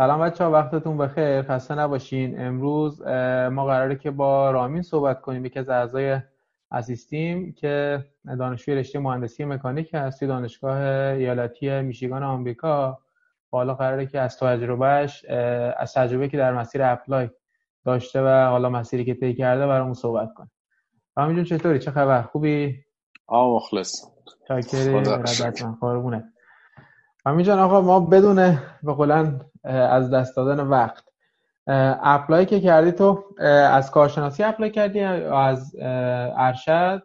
سلام بچه ها وقتتون بخیر خسته نباشین امروز ما قراره که با رامین صحبت کنیم یکی از اعضای اسیستیم که دانشجوی رشته مهندسی مکانیک هست دانشگاه ایالتی میشیگان آمریکا حالا قراره که از تجربهش از تجربه که در مسیر اپلای داشته و حالا مسیری که طی کرده برامون صحبت کنه رامین جون چطوری چه خبر خوبی آه مخلص من رامین جان آقا ما بدون به از دست دادن وقت. apply که کردی تو از کارشناسی apply کردی یا از ارشد؟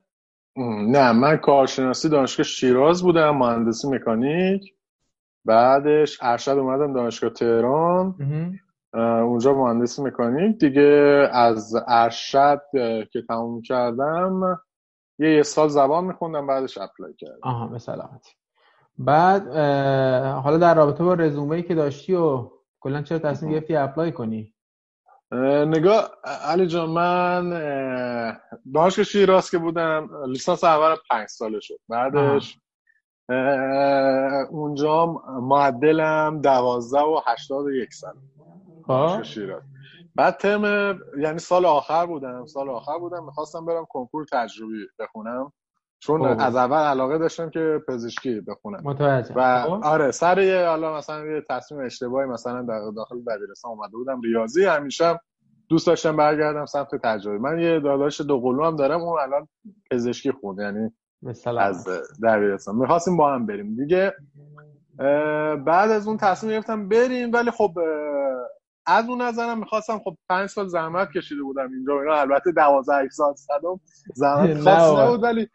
نه من کارشناسی دانشگاه شیراز بودم مهندسی مکانیک. بعدش ارشد اومدم دانشگاه تهران. اونجا مهندسی مکانیک. دیگه از ارشد که تموم کردم یه یه سال زبان میخوندم بعدش apply کردم. آها به سلامتی. بعد حالا در رابطه با رزومه ای که داشتی و کلا چرا تصمیم گرفتی اپلای کنی؟ نگاه علی جان من دانشگاه شیراز که بودم لیسانس اول پنج ساله شد. بعدش اونجا معدلم دوازده و هشتاد و یک سال خب. شیراز. بعد ترم یعنی سال آخر بودم سال آخر بودم می‌خواستم برم کنکور تجربی بخونم. چون خب. از اول علاقه داشتم که پزشکی بخونم. متوجه. و خب. آره سر یه حالا مثلا یه تصمیم اشتباهی مثلا در داخل دبیرستان اومده بودم ریاضی. همیشه دوست داشتم برگردم سمت تجربه. من یه داداش دو قلو هم دارم اون الان پزشکی خونده یعنی مثلا. از دبیرستان. می‌خواستیم با هم بریم. دیگه بعد از اون تصمیم گرفتم بریم ولی خب از اون نظرم می‌خواستم خب پنج سال زحمت کشیده بودم اینجا اینا البته دوازده سال صدم زحمت خاصی نبود ولی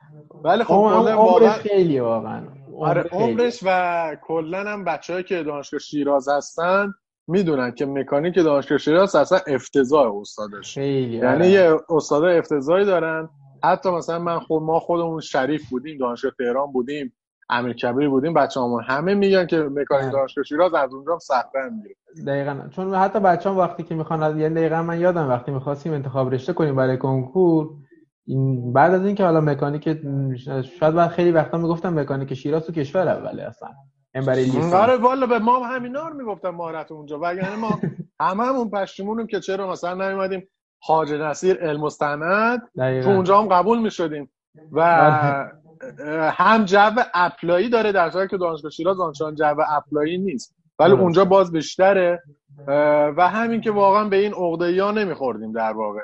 ولی خب عمرش خیلی واقعا. آره عمرش و کلا هم بچه‌ای که دانشگاه شیراز هستن می‌دونن که مکانیک دانشگاه شیراز اصلا افتضاح استادش. یعنی آره. یه استاد افتضاحی دارن. حتی مثلا من خود ما خودمون شریف بودیم دانشگاه تهران بودیم. امیر کبیر بودیم بچه همون همه میگن که مکانیک دانشگاه شیراز از اونجا سخته می‌گیره دقیقا. چون حتی بچه هم وقتی که می‌خوان یه دقیقا من یادم وقتی می‌خواستیم انتخاب رشته کنیم برای کنکور این بعد از اینکه حالا مکانیک شاید بعد خیلی وقتا می‌گفتم مکانیک شیراز تو کشور اوله اصلا این برای لیسانس. آره والا به ما همینا رو می‌گفتن مهارت اونجا وگرنه ما هممون پشیمونیم که چرا مثلا نیومدیم حاج نصیر علم مستند تو اونجا هم قبول می‌شدیم. و بله. هم جو اپلایی داره در حالی که دانشگاه شیراز آنچنان جو اپلایی نیست ولی اونجا باز بیشتره و همین که واقعا به این عقده ها نمیخوردیم در واقع.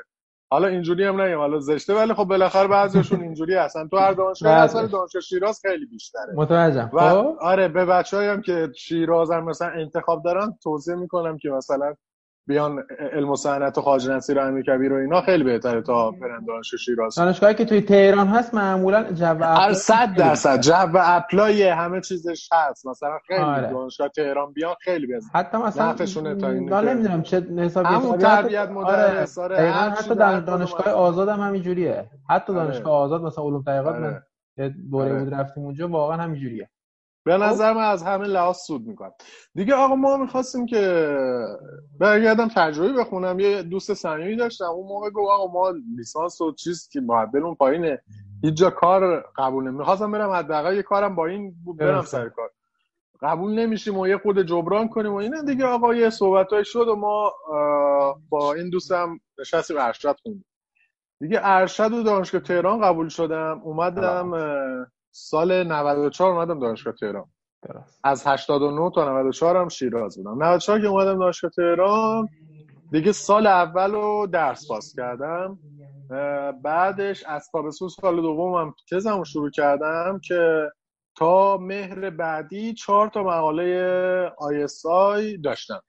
حالا اینجوری هم نگیم حالا زشته ولی خب بالاخره بعضیشون اینجوری هستن. تو هر دانشگاه اصلا. دانشگاه شیراز خیلی بیشتره. متوجهم. و خب. آره به بچه‌ای هم که شیراز هم مثلا انتخاب دارن توصیه می‌کنم که مثلا بیان علم و صنعت و خواجه نصیر امیر کبیر و اینا خیلی بهتره تا برن دانشگاه شیراز دانشگاهی که توی تهران هست معمولا جو apply 100 درصد جو apply همه چیزش هست مثلا خیلی آره. دانشگاه تهران بیان خیلی بهتره حتی مثلا نفعشونه تا این نمی‌دونم چه حسابی همون تربیت آره. آره. حتی در دانشگاه آزاد هم همینجوریه حتی آره. دانشگاه آزاد مثلا علوم تحقیقات من آره. دوره بود رفتیم اونجا واقعا همینجوریه به خب. نظر من از همه لحاظ سود می‌کنم. دیگه آقا ما می‌خواستیم که برگردم تجربه بخونم. یه دوست صمیمی داشتم. اون موقع گفت آقا ما لیسانس و چیز که معدل پایینه. هیچ جا کار قبول می‌خواستم برم حداقل یه کارم با این بود برم سر کار. قبول نمیشیم و یه خود جبران کنیم و اینا. دیگه آقا یه صحبت شد و ما با این دوستم نشستیم ارشد خوندیم. دیگه ارشد و دانشگاه تهران قبول شدم. اومدم سال 94 اومدم دانشگاه تهران. از 89 تا 94 هم شیراز بودم. 94 که اومدم دانشگاه تهران دیگه سال اول رو درس پاس کردم. بعدش از تابستون سال دومم تزمو شروع کردم که تا مهر بعدی چهار تا مقاله آی داشتم.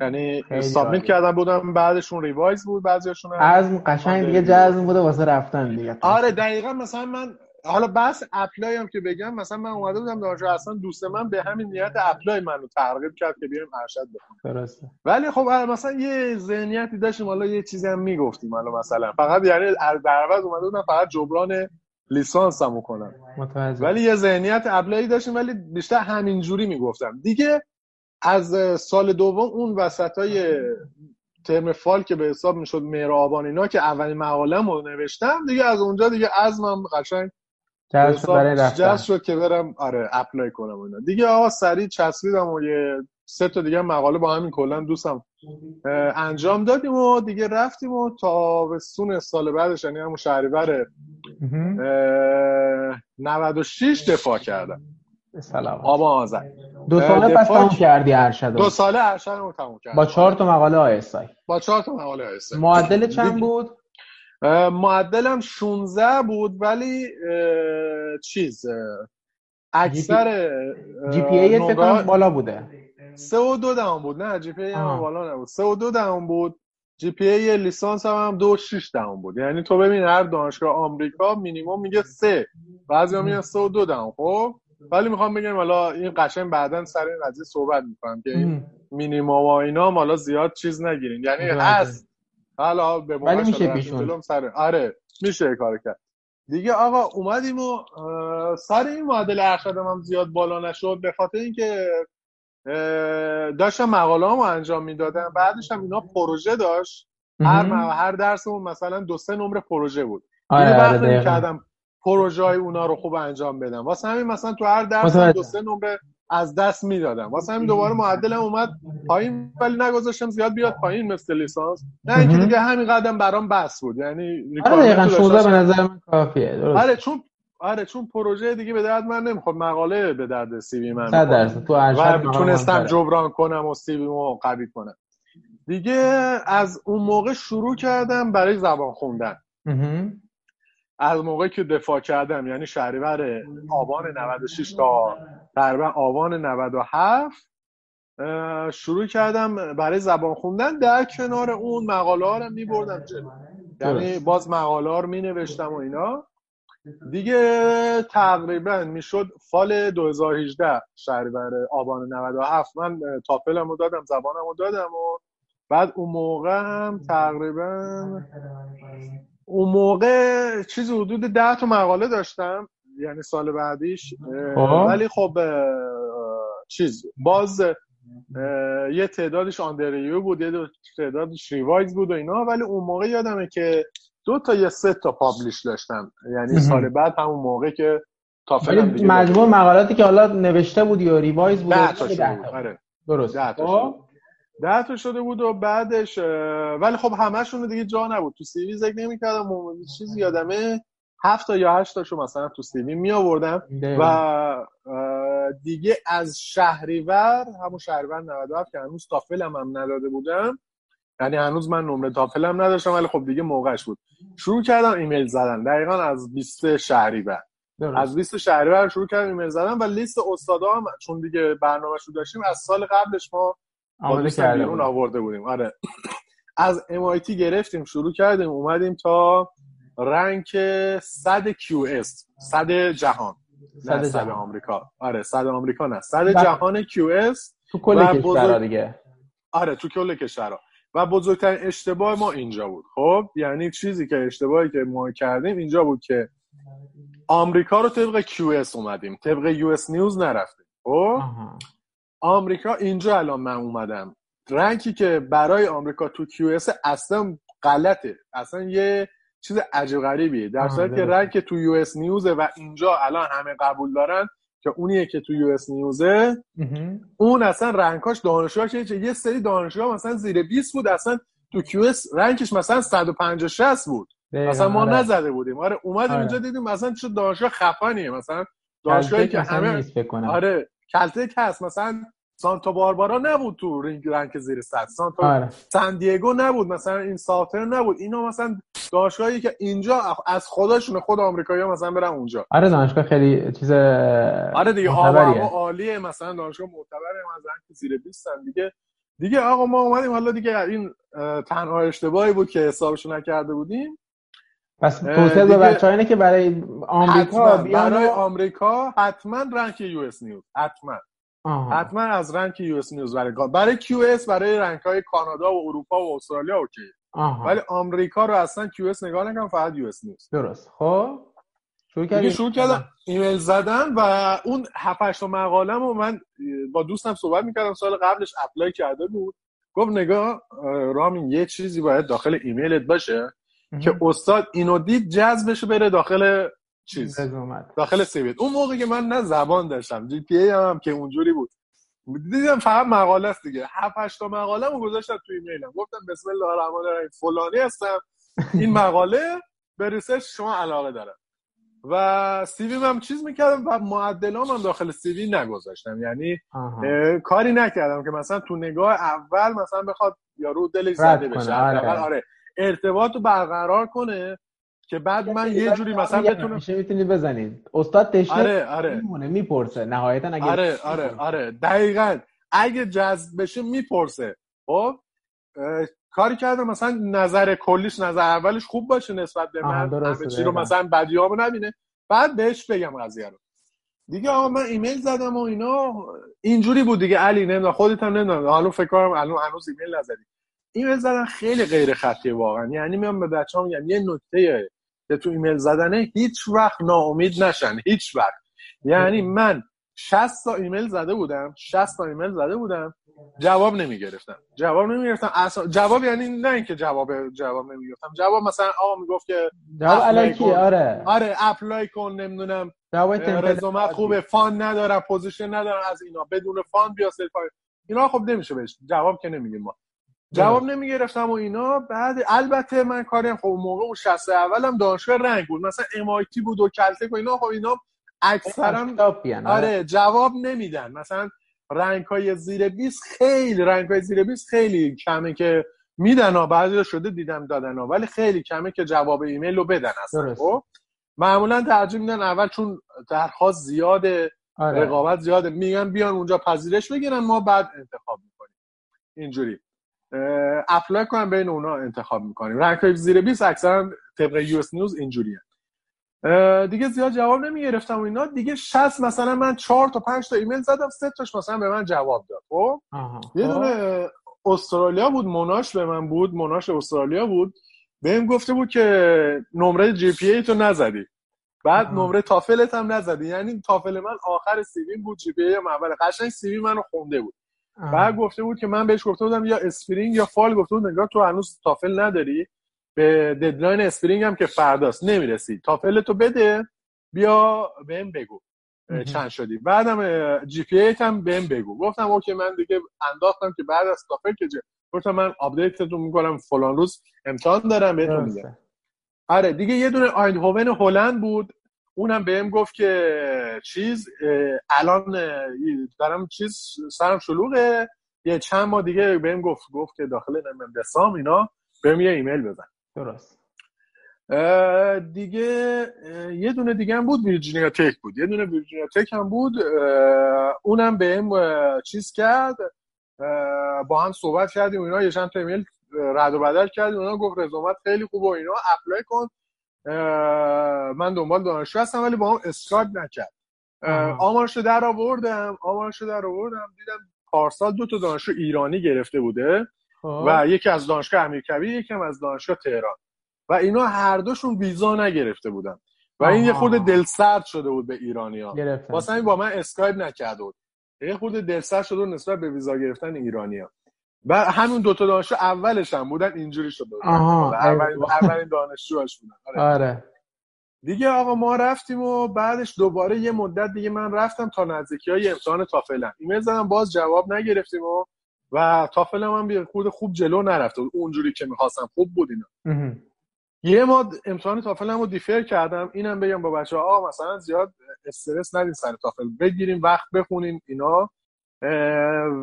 یعنی submit کردم بودم بعدشون revise بود بعضیشون از قشنگ دیگه. جزم بوده واسه رفتن دیگه. آره دقیقا مثلا من حالا بحث apply هم که بگم مثلا من اومده بودم دانشگاه اصلا دوست من به همین نیت apply منو ترغیب کرد که بیایم ارشد بخونیم درسته. ولی خب مثلا یه ذهنیتی داشتیم حالا یه چیزی هم می‌گفتیم حالا مثلا. فقط یعنی در عوض اومده بودم فقط جبران لیسانس هم کنم ولی یه ذهنیت apply داشتیم ولی بیشتر همینجوری می‌گفتم. دیگه از سال دوم اون وسط های ترم فال که به حساب می‌شد مهر آبان اینا که اولین مقاله رو نوشتم دیگه از اونجا دیگه ازمم قشنگ جذب برای رفتن. شد که برم آره اپلای کنم اینا. دیگه آقا سریع چسبیدم و یه سه تا دیگه مقاله با همین کلا دوستم انجام دادیم و دیگه رفتیم و تا سون سال بعدش یعنی همون شهریور 96 دفاع کردم. سلام. آب آذر دو ساله پس تموم کردی ارشد؟ دو ساله ارشد رو تموم کردم. با چهار تا مقاله ISI با چهار تا مقاله ISI معدل چند بود؟ معدلم 16 بود ولی چیز اکثر GPA فکر بالا بوده. سه و دو دهم بود نه GPA هم بالا نبود. سه و دو دهم بود GPA لیسانس هم, هم دو شیش دهم بود. یعنی تو ببین هر دانشگاه آمریکا مینیمم میگه سه. بعضی هم میگن سه و دو دهم خب؟ ولی می‌خوام بگم حالا این قشنگ بعدا سر این قضیه صحبت می‌کنم که این مینیمم و اینا حالا زیاد چیز نگیرین. یعنی هست. حالا به ولی میشه پیشون. سر آره میشه کار کرد. دیگه آقا اومدیم و سر این معدل ارشدم هم زیاد بالا نشد به خاطر اینکه داشتم مقاله انجام می‌دادم. بعدش هم اینا پروژه داشت. هر هر درسمون مثلا دو سه نمره پروژه بود. آره وقت کردم پروژه های اونا رو خوب انجام بدم. واسه همین مثلا تو هر درس دو سه نمره از دست می‌دادم. واسه همین دوباره معدلم اومد پایین ولی نگذاشتم زیاد بیاد پایین مثل لیسانس. نه اینکه دیگه همین قدم برام بس بود. یعنی آره دقیقاً 16 به نظر من کافیه درست. آره چون آره چون پروژه دیگه به درد من نمی‌خواد مقاله به درد سی وی من صد درصد. تو ارشد تونستم جبران کنم و سی وی مو قوی کنم. دیگه از اون موقع شروع کردم برای زبان خوندن. از موقعی که دفاع کردم یعنی شهریور آبان 96 تا تقریبا آبان 97 شروع کردم برای زبان خوندن. در کنار اون مقاله ها رو می بردم جلو. یعنی باز مقاله ها رو می نوشتم و اینا. دیگه تقریبا می‌شد فال 2018 شهریور آبان 97 من تافلمو دادم زبانمو دادم و بعد اون موقع هم تقریبا اون موقع چیز حدود ده تا مقاله داشتم یعنی سال بعدیش. ولی خب چیز باز یه تعدادش آندریو بود یه تعدادش ریوایز بود و اینا. ولی اون موقع یادمه که دو تا یا سه تا پابلیش داشتم. یعنی سال بعد همون موقع که ولی مجموع مقالاتی که حالا نوشته بودی یا ریوایز بود ده تا آره. درست. ده تا شده بود و بعدش ولی خب همشون دیگه جا نبود. تو سیوی ذکر نمی‌کردم چیزی یادمه هفت تا یا هشت تاشو مثلا تو سیوی می آوردم و دیگه از شهریور همون شهریور 97 که هنوز تافلم هم نداده بودم یعنی هنوز من نمره تافلم نداشتم ولی خب دیگه موقعش بود. شروع کردم ایمیل زدن دقیقا از 20 شهریور. از لیست شهریور شروع کردم ایمیل زدن و لیست استادا هم چون دیگه برنامه‌شو داشتیم از سال قبلش ما آماده کرده بیرون آورده بودیم. آره. از MIT گرفتیم شروع کردیم اومدیم تا رنک 100 QS 100 جهان. صد نه جهان. آمریکا. آره 100 آمریکا نه 100 و- جهان QS تو کل کشورها بزرگ- دیگه. آره تو کل کشورها. و بزرگترین اشتباه ما اینجا بود. خب یعنی چیزی که اشتباهی که ما کردیم اینجا بود که آمریکا رو طبق QS اومدیم. طبق US نیوز نرفتیم. خب. آمریکا اینجا الان من اومدم. رنکی که برای آمریکا تو QS اصلا غلطه. اصلا یه چیز عجیب غریبیه. در صورتی که. رنک تو US نیوزه و اینجا الان همه قبول دارن که اونیه که تو US نیوزه مهم. اون اصلا رنکاش دانشگاهش یه- یه سری دانشگاه مثلا زیر 20 بود اصلا تو QS رنکش مثلا 150 60 بود. مثلا ما آره. نزده بودیم. آره اومدیم آره. اینجا دیدیم مثلا چه دانشگاه خفنیه. مثلا دانشگاهی که همه آره. کلتک هست. مثلا سانتا باربارا نبود تو رنگ رنک زیر 100 سانتا آره. سان دیگو نبود. مثلا این ساتر نبود. اینا مثلا دانشگاهی که اینجا از خودشون خود آمریکایی‌ها مثلا برن اونجا. آره دانشگاه خیلی چیز آره دیگه. هوا عالیه. مثلا دانشگاه معتبره از rank زیر 20 هم دیگه. دیگه آقا ما اومدیم. حالا دیگه این تنها اشتباهی بود که حسابشو نکرده بودیم. پس توصیه به دیگه- بچه اینه که برای آمریکا برای آمریکا حتما rank US News حتما. آها. حتما از rank US News برای برای QS برای rank های کانادا و اروپا و استرالیا اوکی. آها. ولی آمریکا رو اصلا QS نگاه نکنم فقط US News. درست. خب. شروع کردیم. شروع کردم. ایمیل زدن و اون 7 تا مقاله و من با دوستم صحبت می‌کردم. سال قبلش apply کرده بود. گفت نگاه اه، رامین یه چیزی باید داخل ایمیلت باشه. که استاد اینو دید جذبش بره داخل چیز. داخل CV ت اون موقع که من نه زبان داشتم GPA هم, هم که اونجوری بود. دیدم فقط مقاله است دیگه. هفت هشت تا مقاله رو گذاشتم تو ایمیلم گفتم بسم الله الرحمن الرحیم فلانی هستم. این مقاله به research شما علاقه دارم و CV هم چیز می‌کردم و معدلام هم داخل CV نگذاشتم. یعنی کاری نکردم که مثلا تو نگاه اول مثلا بخواد یارو دلش زده بشه. آره. آره. ارتباط رو برقرار کنه که بعد من یه جوری مثلا بتونم میشه می‌تونی بزنید استاد تشنه آره آره. میمونه می‌پرسه. نهایتا اگه آره آره آره. دقیقا. اگه جذب بشه می‌پرسه. خب؟ کاری کردم مثلا نظر کلیش نظر اولش خوب باشه نسبت به من همه چی رو مثلا بدیامو نبینه. بعد بهش بگم قضیه رو. دیگه آقا من ایمیل زدم و اینا. اینجوری بود دیگه. علی نمی‌دونم خودت هم نمی‌دونم. حالا فکر کنم الان هنوز ایمیل نزدی. ایمیل زدن خیلی غیر خطی واقعا. یعنی میام به بچه‌ها میگم یه نکته که تو ایمیل زدنه هیچ وقت ناامید نشن. هیچ وقت. یعنی من 60 تا ایمیل زده بودم 60 تا ایمیل زده بودم جواب نمی گرفتم جواب نمی گرفتم اصلا جواب یعنی نه اینکه جواب جواب نمی گرفتم جواب مثلا آقا می‌گفت که جواب الکی آره. آره apply کن نمی‌دونم رزومه خوبه fund ندارم position ندارم از اینا. بدون fund بیا self-fund اینا خب نمیشه بهش. جواب که نمیگیم ما. جواب نمی گرفتم و اینا. بعد البته من کاریم خب موقع اون 60 اولم دانشگاه rank بود. مثلا MIT بود و Caltech و اینا خب اینا اکثرا آره. آره جواب نمیدن. مثلا رنگ های زیر 20 خیلی رنگ های زیر 20 خیلی کمه که میدن ها بعضی شده دیدم دادن ها ولی خیلی کمه که جواب ایمیل رو بدن اصلا خب؟ معمولا ترجیح میدن اول چون درخواست زیاده آره. رقابت زیاده. میگن بیان اونجا پذیرش بگیرن ما بعد انتخاب می‌کنیم. اینجوری. اپلای کنم بین اونا انتخاب می‌کنیم. رنگ های زیر 20 اکثرا طبق US News اینجوریه. دیگه زیاد جواب نمی‌گرفتم و اینا. دیگه 60 مثلا من 4 تا 5 تا ایمیل زدم سه تاش مثلا به من جواب داد. خب؟ یه دونه استرالیا بود Monash به من بود Monash استرالیا بود. بهم گفته بود که نمره GPA تو نزدی. بعد نمره تافلت هم نزدی. یعنی تافل من آخر CV بود GPA هم اول. قشنگ CV منو خونده بود. بعد گفته بود که من بهش گفته بودم یا spring یا fall گفته بود نگاه تو هنوز تافل نداری. به deadline spring هم که فرداست. نمی‌رسی. تافل تو بده بیا بهم بگو. چند شدی. بعدم GPA ت هم بهم بگو. گفتم OK من دیگه انداختم که بعد از تافل که گفتم من update تون می‌کنم فلان روز امتحان دارم بهتون میگم. آره دیگه یه دونه هوون هلند بود. اونم بهم گفت که چیز الان دارم چیز سرم شلوغه. یه چند ماه دیگه بهم گفت گفت که داخل دسامبر اینا بهم یه ایمیل بزن. درست. دیگه یه دونه دیگه هم بود Virginia Tech بود. یه دونه Virginia Tech هم بود. اونم بهم چیز کرد. با هم صحبت کردیم اینا یه چند تا ایمیل رد و بدل کردیم اونا گفت رزومت خیلی خوبه و اینا apply کن. من دنبال دانشجو هستم ولی با هم اسکایپ نکرد. آمارشو در آوردم آمارشو در آوردم دیدم پارسال دو تا دانشجو ایرانی گرفته بوده خب. و یکی از دانشگاه امیرکبیر یکی از دانشگاه تهران. و اینا هر دوشون ویزا نگرفته بودن. و این یه خود دلسرد شده بود به ایرانی ها واسه با من اسکایپ نکرده بود. یه خود دلسرد شده بود نسبت به ویزا گرفتن ایرانی ها و همون دوتا دانشجو اولش هم بودن اینجوری شده بود اولین اولین دانشجوهاش بودن. آره. آره. دیگه آقا ما رفتیم و بعدش دوباره یه مدت دیگه من رفتم تا نزدیکی های امتحان تافلم. ایمیل زدم باز جواب نگرفتیم و و تافلم هم خود خوب جلو نرفته اونجوری که می‌خواستم خوب بود اینا. یه ماه امتحان تافلم رو defer کردم. اینم بگم با بچه ها مثلا زیاد استرس ندین سر تافل. بگیریم وقت بخونیم اینا.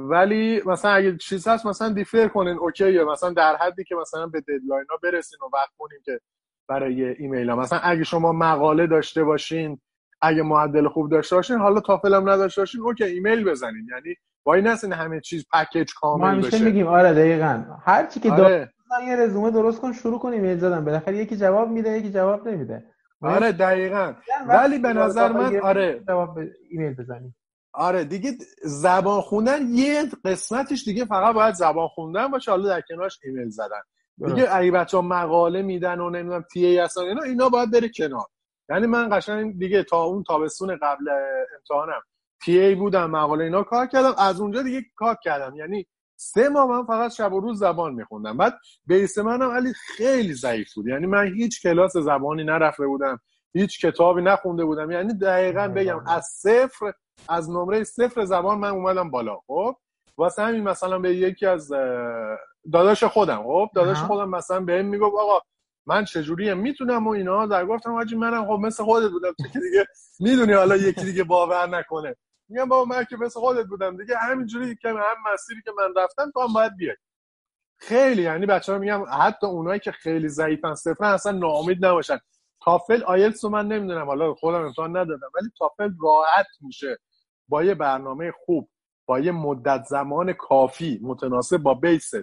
ولی مثلا اگه چیز هست مثلا defer کنین OK مثلا در حدی که مثلا به deadline ها برسین و وقت کنیم که برای ایمیل ها. مثلا اگه شما مقاله داشته باشین اگه معدل خوب داشته باشین حالا تافل هم نداشته باشین OK ایمیل بزنین. یعنی واینسین همه چیز پکیج کامل ما همیشه میگیم آره دقیقاً. هر چی که آره. یه رزومه درست کن شروع کن ایمیل زدن. بالاخره یکی جواب میده یکی جواب نمیده. آره دقیقاً. ولی به نظر من آره. جواب ایمیل بزنیم. آره دیگه زبان خوندن یه قسمتش دیگه فقط باید زبان خوندن باشه حالا در کنارش ایمیل زدن. دیگه اگه بچه ها مقاله میدن و نمی‌دونم تی ای هستن اینا اینا باید بره کنار. یعنی من قشنگ دیگه تا اون تابستون قبل امتحانم تی ای بودم مقاله اینا کار کردم از اونجا دیگه کار کردم. یعنی سه ماه من فقط شب و روز زبان میخوندم. بعد بیس منم علی خیلی ضعیف بود. یعنی من هیچ کلاس زبانی نرفته بودم هیچ کتابی نخونده بودم. یعنی دقیقا بگم از صفر از نمره صفر زبان من اومدم بالا خب؟ واسه همین مثلا به یکی از داداش خودم خب؟ داداش خودم مثلا بهم می‌گفت آقا من چجوری می‌تونم و اینا؟ در گفتم حاجی منم خب مثل خودت بودم. که دیگه می‌دونی حالا یکی دیگه باور نکنه. میگم بابا من که مثل خودت بودم دیگه. همینجوری که هم مسیری که من رفتم تو هم باید بیای. خیلی یعنی بچه ها میگم حتی اونایی که خیلی ضعیفن صفرن اصلا ناامید نباشن. تافل آیلتس رو من نمی‌دونم. حالا خودم امتحان ندادم ولی تافل راحت میشه. با یه برنامه خوب با یه مدت زمان کافی متناسب با بیست.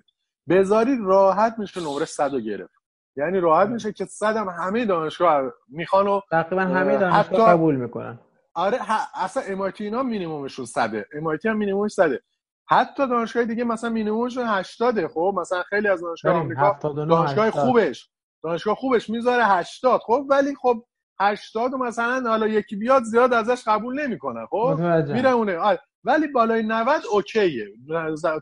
بذاری راحت میشه نمره 100 گرفت. یعنی راحت میشه که صد هم همه دانشگاه می‌خوان و تقریبا همه دانشگاه قبول می‌کنن. آره اصلا امایتی اینا مینیمومشون صده. امایتی هم مینیمومش صده. حتی دانشگاه دیگه مثلا مینیمومشون 80 خب؟ مثلا خیلی از دانشگاه آمریکا دانشگاه خوبش. دانشگاه خوبش می‌ذاره 80 خب؟ ولی خب 80 مثلا حالا یکی بیاد زیاد ازش قبول نمی‌کنه خب؟ میره اونه. آره. ولی بالای 90 OK ه.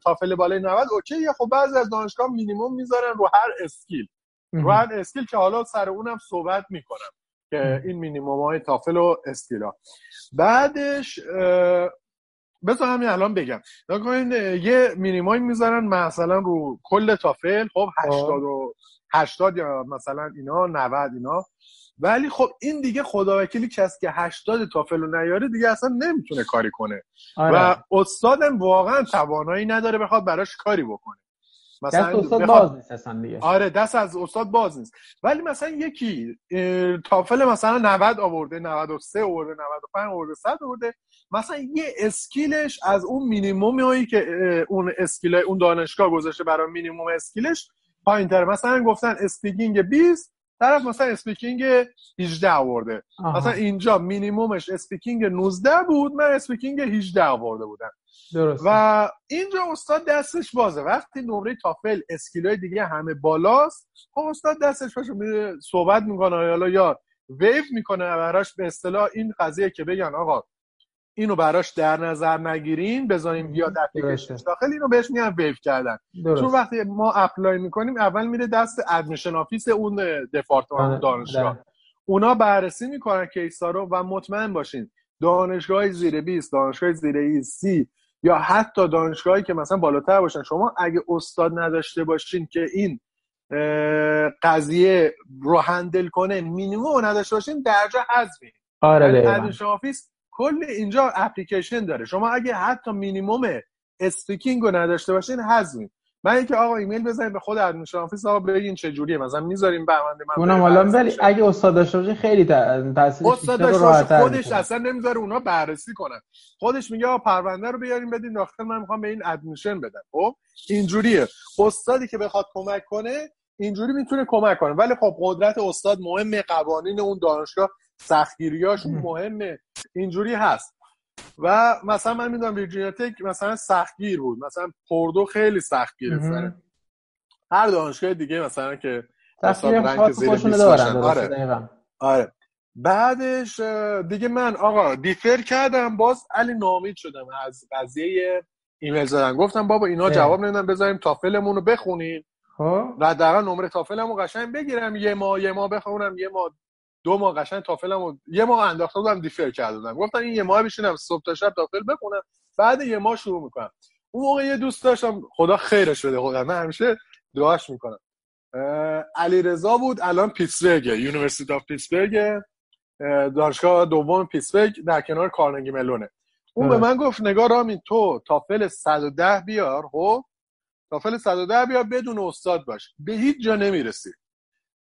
تافل بالای 90 OK ه. خب بعضی از دانشگاه مینیمم می‌ذارن رو هر skill. رو هر skill که حالا سر اونم صحبت می‌کنم که این مینیموم های تافل و skill ا بعدش بذار همین الان بگم. ببینین یه مینیموم می‌ذارن مثلا رو کل تافل خب؟ 80 و 80 یا مثلا اینا 90 اینا. ولی خب این دیگه خدا وکیلی کسی که 80 تافل رو نیاره دیگه اصلا نمی‌تونه کاری کنه. آره. و استادم واقعا توانایی نداره بخواد براش کاری بکنه. مثلا دست استاد باز نیست اصلا دیگه. آره دست از استاد باز نیست. ولی مثلا یکی تافل مثلا 90 آورده 93 آورده 95 آورده 100 آورده. مثلا یه skill ش از اون مینیمومی هایی که اون skill اون دانشگاه گذاشته برای minimum skill ش پایینتر مثلا گفتن speaking 20 طرف مثلا speaking 18 آورده. مثلا اینجا minimum ش speaking 19 بود من speaking 18 آورده بودم. درست و اینجا استاد دستش بازه. وقتی نمره تافل skill ای دیگه همه بالاست خب استاد دستش باشه میره صحبت می‌کنه حالا یا ویو می‌کنه براش به اصطلاح این قضیه که بگن آقا اینو براش در نظر نگیرین بذاریم بیاد اپلیکیشنش داخل اینو بهش میگن ویو کردن. درست. چون وقتی ما apply می‌کنیم اول میره دست admission office اون دپارتمان دانشگاه. اونا بررسی می‌کنن case ا رو و مطمئن باشین دانشگاه زیر 20 دانشگاه زیر 30 یا حتی دانشگاهی که مثلا بالاتر باشن. شما اگه استاد نداشته باشین که این قضیه رو handle کنه مینیمم نداشته باشین درجا حذفین آره یعنی office کل اینجا اپلیکیشن داره. شما اگه حتی مینیمم speaking رو نداشته باشین حذفین من اینکه آقا ایمیل بزنید به خود admission office آقا بگین چه جوریه. مثلا می‌ذاریم بهمنده من اونم حالا ولی اگه استاد داشته باشه خیلی تاثیرش استاد داشته خودش اصلا نمی‌ذاره اونا بررسی کنن. خودش میگه آقا پرونده رو بیاریم بدین داخل من می‌خوام به این admission بدم. خب؟ اینجوریه. استادی که بخواد کمک کنه اینجوری می‌تونه کمک کنه. ولی خب قدرت استاد مهمه قوانین اون دانشگاه سختگیریاشون مهمه. اینجوری هست. و مثلا من می‌دونم ویرجینیا تک مثلا سختگیر بود. مثلا پردو خیلی سختگیر هر دانشگاه دیگه مثلا که آره. آره. بعدش دیگه من آقا دیفر کردم. باز علی نامید شدم از قضیه ایمیل زدن. گفتم بابا اینا جواب نمیدن بذاریم تافلمون رو بخونیم. خب. و در نمره تافلمو قشنگ بگیرم. یه ماه یه ماه بخونم یه ماه دو ماه قشنگ تافلمو یه ماه انداخته بودم defer کرده بودم گفتم این یه ماه بشینم صبح تا شب تافل بخونم. بعد یه ماه شروع می‌کنم. اون موقع یه دوست داشتم خدا خیرش بده خدا من همیشه دعاش می‌کنم. علی رضا بود الان پیتسبرگ University of Pittsburgh دانشگاه دوم پیتسبرگ در کنار Carnegie Mellon ه. اون به من گفت نگاه رامین تو تافل 110 بیار خب؟ تافل 110 بیار بدون استاد باش. به هیچ جا نمی‌رسی.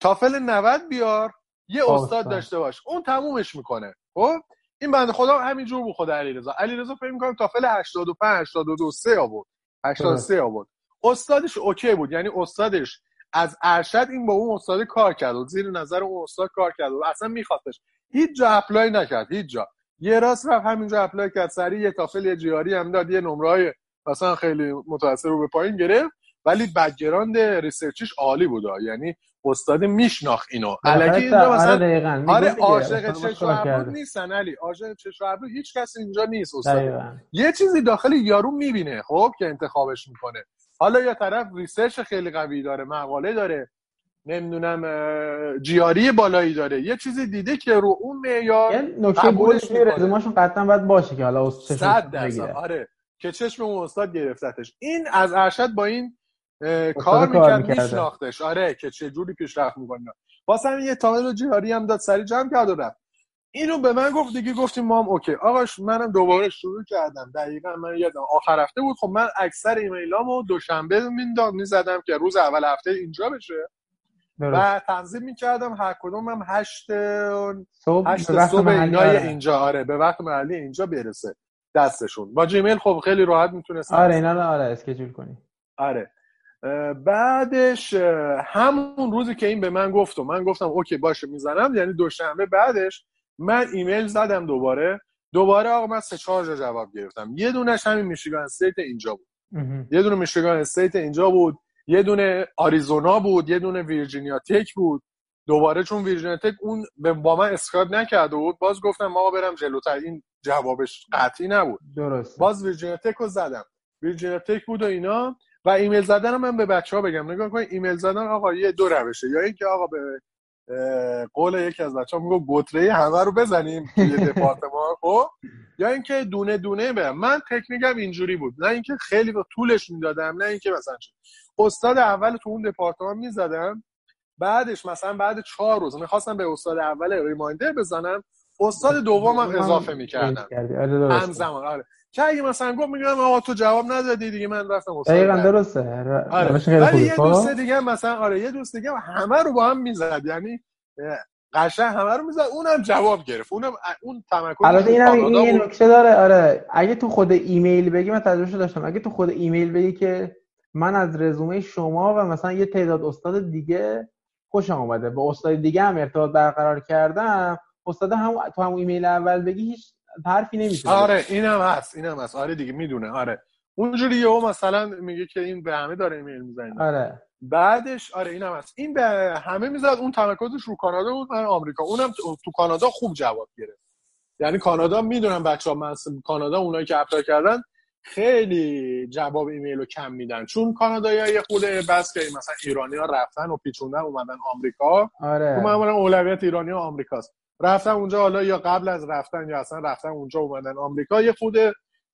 تافل 90 بیار یه استاد داشته باش. اون تمومش می‌کنه. خب؟ این بنده خدا همینجور بود خود علیرضا. علیرضا فکر می‌کنم تافل 85 82 3 آورد. 83 آورد. استادش OK بود. یعنی استادش از ارشد این با اون استاد کار کرد و زیر نظر اون استاد کار کرد و اصلا میخواستش. هیچ جا apply نکرد. هیچ جا. یه راست رفت همینجا apply کرد. سری یه تافل یه GRE هم داد. یه نمره مثلا خیلی متوسط رو به پایین گرفت. ولی background research ش عالی بود. یعنی استاد میشناخت اینو. الکی اینجا مثلا آره, آره عاشق چشم نیستن علی. عاشق چشم هیچ کس اینجا نیست استاد. یه چیزی داخل یارو می‌بینه خب که انتخابش می‌کنه. حالا یا طرف research خیلی قوی داره مقاله داره نمی‌دونم GRE بالایی داره. یه چیزی دیده که رو اون معیار یه نکته بودش رزومهشون قطعا باید باشه که حالا درصد. آره. که چشم اون استاد گرفتتش. این از ارشد با این کار می‌کرد میشناختش. آره که چه جوری پیشرفت می‌کنه واسه یه تافل GRE ای هم داد سریع جمع کرد و رفت. اینو به من گفت دیگه گفتیم ما هم OK. آقا منم دوباره شروع کردم. دقیقا من یادم آخر هفته بود. خب من اکثر ایمیلامو دوشنبه مینداز می‌زدم که روز اول هفته اینجا بشه. و تنظیم می‌کردم هر کدوم هم هشت صبح, هشت صبح اینای آره. اینجا. آره به وقت محلی اینجا برسه دستشون. با جیمیل خب خیلی راحت می‌تونست آره اینا آره schedule کنی. آره. بعدش همون روزی که این به من گفت و من گفتم OK باشه می‌زنم یعنی دوشنبه بعدش من ایمیل زدم دوباره. دوباره آقا من سه چهار جا جواب گرفتم. یه دونش همین میشیگان استیت اینجا بود. یه دونه میشیگان استیت اینجا بود. یه دونه آریزونا بود. یه دونه ویرجینیا تک بود. دوباره چون ویرجینیا تک اون با من اسکایپ نکرده بود باز گفتم ما برم جلوتر. این جوابش قطعی نبود. درست باز ویرجینیا تک رو زدم. ویرجینیا تک بود و اینا. و ایمیل زدن من به بچه ها بگم. نگاه کنید ایمیل زدن آقا یه دو روشه. یا اینکه آقا به قول یکی از بچه ها میگو گتره همه رو بزنیم توی دپارتمان خب؟ یا اینکه دونه دونه برم من تکنیکم اینجوری بود. نه اینکه خیلی با طولش می‌دادم نه اینکه مثلا استاد اول تو اون دپارتمان می‌زدم بعدش مثلا بعد چهار روز می‌خواستم به استاد اول ریمایندر بزنم استاد دومم اضافه می‌کردم. آره، همزمان آره. که اگه مثلا گفت میگم آقا تو جواب ندادی دیگه من رفتم استاد دقیقاً درسته. آره. ولی یه دوست دیگه مثلا آره یه دوست دیگه همه رو با هم می‌زد. یعنی قشنگ همه رو می‌زد. اونم جواب گرفت. اونم اون تمکن البته اینم این نکته داره آره. اگه تو خود ایمیل بگی من تجربه داشتم. اگه تو خود ایمیل بگی که من از رزومه شما و مثلا یه تعداد استاد دیگه خوشم اومده با استاد دیگه هم ارتباط برقرار کردم استاد هم تو هم ایمیل اول بگی هیچ حرفی نمیشه آره اینم هست اینم هست. آره دیگه می‌دونه. آره. اونجوری یهو مثلا میگه که این به همه داره ایمیل می‌زنه. آره. بعدش آره اینم هست. این به همه می‌زد اون تمرکزش رو کانادا بود من آمریکا. اونم تو کانادا خوب جواب گرفت. یعنی کانادا می‌دونم بچه ها من کانادا اونایی که apply کردن خیلی جواب ایمیل رو کم میدن. چون کانادایی یه خورده بس که مثلا ایرانی ها رفتن و پیچوندن اومدن آمریکا. آره. تو معمولا اولویت ایرانی ها آمریکاست. رفتن اونجا حالا یا قبل از رفتن یا اصلا رفتن اونجا اومدن. آمریکا یه خود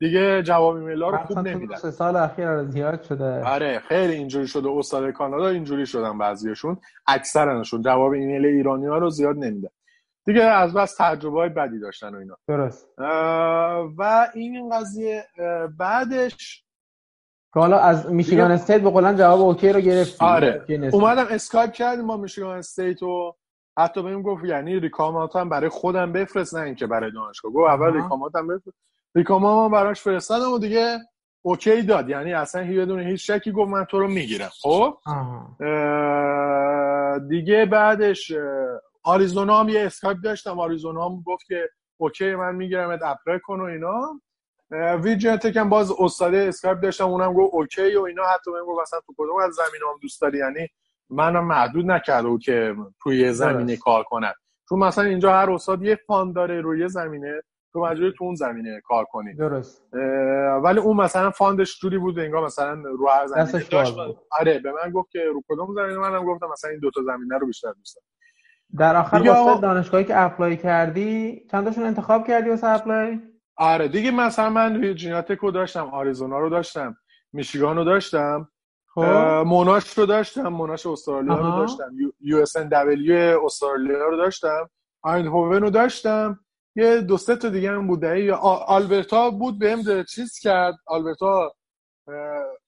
دیگه جواب ایمیل ها رو خوب نمیدن. سه سال اخیر زیاد شده. آره خیلی اینجوری شده. استاد کانادا اینجوری شدن بعضیشون اکثرشون جواب ایمیل ایرانی ها رو زیاد نمیدن. دیگه از بس تجربه های بدی داشتن و اینا. درست. و این قضیه بعدش که حالا از میشیگان استیت به قولن جواب OK رو گرفت آره. اومدم اسکایپ کردیم با میشیگان استیت و حتی بهم گفت یعنی recom ات هم برای خودم بفرست نه اینکه برای دانشگاه. گفت اول recom ات هم بفرست. recom ات هم براش فرستادم و دیگه OK داد. یعنی اصلا هیچ بدون هیچ شکی گفت من تو رو می‌گیرم. خب؟ دیگه بعدش آریزونا هم یه اسکایپ داشتم. آریزونا هم گفت که OK من می‌گیرم apply کن و اینا. ویرجینیا تکم با استاد اسکایپ داشتم. اونم گفت OK و اینا. حتی بهم گفت مثلا تو کدوم از زمینه ها هم دوست داری؟ یعنی منم محدود نکرده و که توی زمینه کار کنم چون مثلا اینجا هر استاد یه fund داره روی زمینه تو مجبوری تو اون زمینه کار کنی. درست. ولی اون مثلا fund ش جوری بود انگار مثلا رو هر زمینه داشت آره به من گفت که رو کدوم زمینه؟ منم گفتم مثلا این دوتا زمینه رو بیشتر دوست دارم. در آخر واسه دانشگاهی که apply کردی چند تاشون انتخاب کردی واسه apply؟ آره دیگه مثلا من ویرجینیا تکو داشتم آریزونا رو داشتم میشیگان رو داشتم. موناش رو داشتم موناش استرالیا رو داشتم. UNSW استرالیا رو داشتم. هوون رو داشتم. یه دو سه تا دیگه هم بود آلبرتا بود بهم چیز کرد. آلبرتا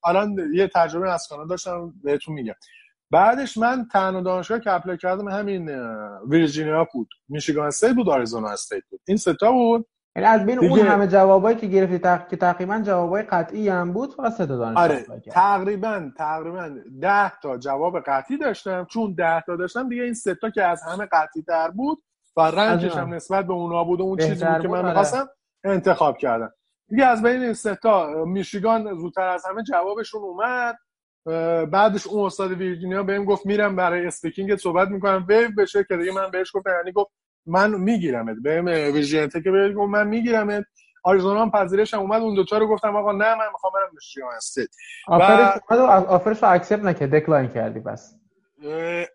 الان یه تجربه از کانادا داشتم بهتون میگم. بعدش من تنها دانشگاه که apply کردم همین ویرجینیا بود. میشیگان استیت بود آریزونا استیت بود. این سه تا بود. یعنی از بین اون همه جوابایی که گرفتی تق... که تقریبا جوابای قطعی هم بود فقط سه تا دانشگاه آره تقریبا تقریبا 10 تا جواب قطعی داشتم. چون 10 تا داشتم دیگه این سه تا که از همه قطعی تر بود و rank ش هم نسبت به اونا بود و اون چیزی بود که من آره. می‌خواستم انتخاب کردم. دیگه از بین این سه تا میشیگان زودتر از همه جوابشون اومد. بعدش اون استاد ویرجینیا بهم گفت میرم برای speaking صحبت می‌کنم. ویو بشه که دیگه من بهش گفتم یعنی گفت من میگیرمت. بهم ویرجینیا تک بهش گفت من میگیرمت. آریزونا هم پذیرشم اومد اون دوتا رو گفتم آقا نه من می‌خوام برم میشیگان استیت آفرش و... offer ش رو accept نکرد decline کردی پس.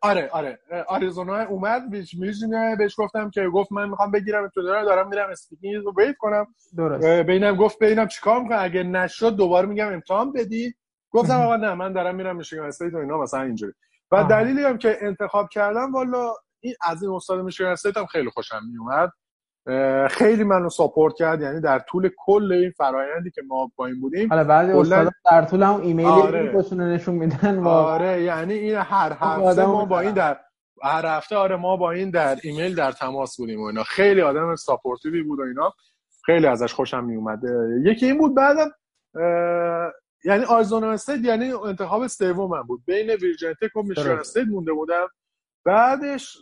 آره آره. آریزونا اومد میشینه بهش گفتم که گفت من می‌خوام بگیرم تو دارم دارم میرم speaking رو waive کنم. درست. ببینم گفت ببینم چیکار می‌کنم اگه نشد دوباره میگم امتحان بدی. گفتم آقا نه من دارم میرم میشیگان استیت و اینا مثلا اینجوری. و دلیلی هم که انتخاب کردم والا این از این استاد میشیگان استیت هم خیلی خوشم میومد. خیلی منو support کرد یعنی در طول کل این فرایندی که ما با این بودیم حالا بعضی استادا در طول هم ایمیلی آره. نشون میدن و... آره یعنی این هر هفته ما با این در هر هفته آره ما با این در ایمیل در تماس بودیم و اینا. خیلی آدم supportive ی بود و اینا. خیلی ازش خوشم میومد. یکی این بود بعدم یعنی آریزونا استیت یعنی انتخاب سوم من بود. بین ویرجینیا تک و میشیگان استیت مونده بودم. بعدش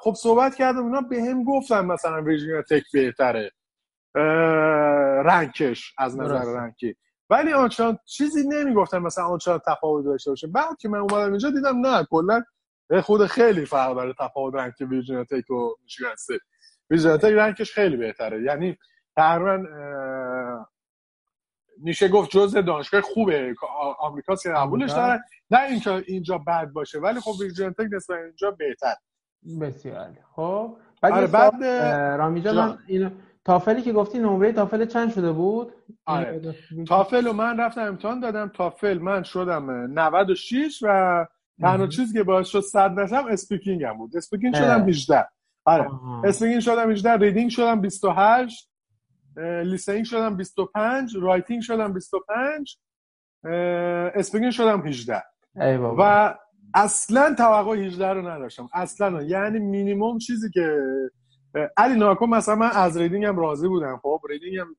خب صحبت کردم اینا به هم گفتن مثلا ویرجینیا تک بهتره. rank ش از نظر rank ی. ولی آنچنان چیزی نمی‌گفتن مثلا آنچنان تفاوت داشته باشه. بعد که من اومدم اینجا دیدم نه کلا خود خیلی فرق داره تفاوت رنگ ویرجینیا تک و میشیگان استیت ویرجینیا تک رنکش خیلی بهتره. یعنی تقریبا میشه گفت جزء دانشگاه خوبه. آمریکا که قبولش داره. نه اینکه اینجا بد باشه ولی خب ویرجین تک نسبت اینجا بهتر. بسیار خب بعد آره بعد رامی جان این تافلی که گفتی نمره تافل چند شده بود؟ آره. تافل رو من رفتم امتحان دادم. تافل من شدم 96 و تنها چیزی که باعث شد 100 نشم speaking هم بود. speaking شدم 18 آره. speaking شدم 18 reading شدم 28 listening شدم 25 writing شدم 25 speaking شدم 18 و اصلا توقع 18 رو نداشتم. اصلا. یعنی مینیموم چیزی که علی ناکو مثلا من از reading هم راضی بودم. خب reading هم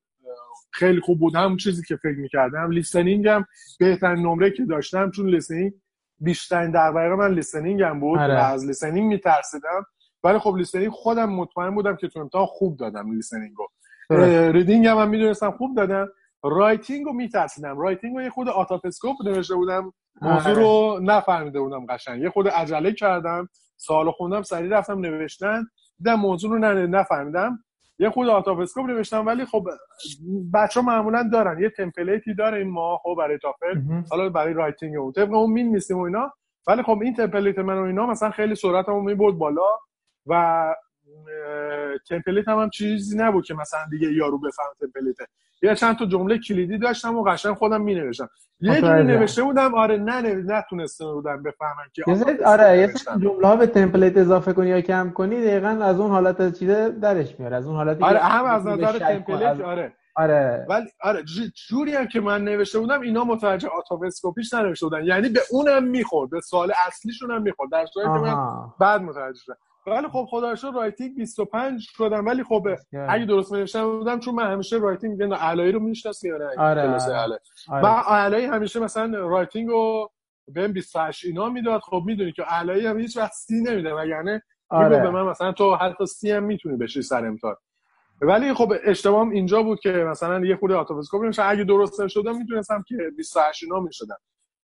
خیلی خوب بود. همون چیزی که فکر می‌کردم listening هم بهترین نمره که داشتم چون listening بیشترین در من listening هم بود آره. و از listening میترسیدم. ولی خب listening خودم مطمئن بودم که تو امتحان خوب دادم listening رو reading هم, هم می‌دونستم خوب دادم. writing رو میترسیدم. writing رو یه خورده out of scope نوشته بودم. موضوع رو نفهمیده بودم قشنگ. یه خورده عجله کردم. سوال خوندم سریع رفتم نوشتن. دیدم موضوع رو نفهمیدم. یه خورده out of scope نوشتم ولی خب بچه ها معمولا دارن. یه template ی داره این ما خب برای تافل حالا برای writing اون طبق اون مین نیستیم و اینا. ولی خب این template من و اینا مثلا خیلی سرعتمو می‌برد بالا و template هم, هم چیزی نبود که مثلا دیگه یارو بفهمه template ه. یا چند تا جمله کلیدی داشتم و قشنگ خودم می نوشتم یه جمله نوشته بودم آره نه نتونسته بودم بفهمم که آره یه جمله ها به template اضافه کنی یا کم کنی دقیقا از اون حالت چیزه درش میاره از اون حالتی آره هم از نظر template آره. آره. ولی آره جوری هم که من نوشته بودم اینا متوجه out of scope یش ننوشته بودن. یعنی به اونم می‌خورد به سوال اصلیشون هم می‌خورد. در صورتی که من بعد متوجه شدم. ولی خب خدا رو writing 25 شدم. ولی خب اگه درست نوشتم بودم چون من همیشه writing میگن علایی رو می‌شناسی یا نه آره آره. آره. من علایی همیشه مثلا writing رو بهم 28 اینا می‌داد. خب می‌دونی که علایی هم هیچ وقت سی نمیده وگرنه آره. به من مثلا تو حتی سی هم می‌تونی بشی سر امتحان. ولی خب اشتباهم اینجا بود که مثلا یه خورده out of scope نمیشه اگه درست نشدم می‌تونستم که 28 اینا می‌شدم.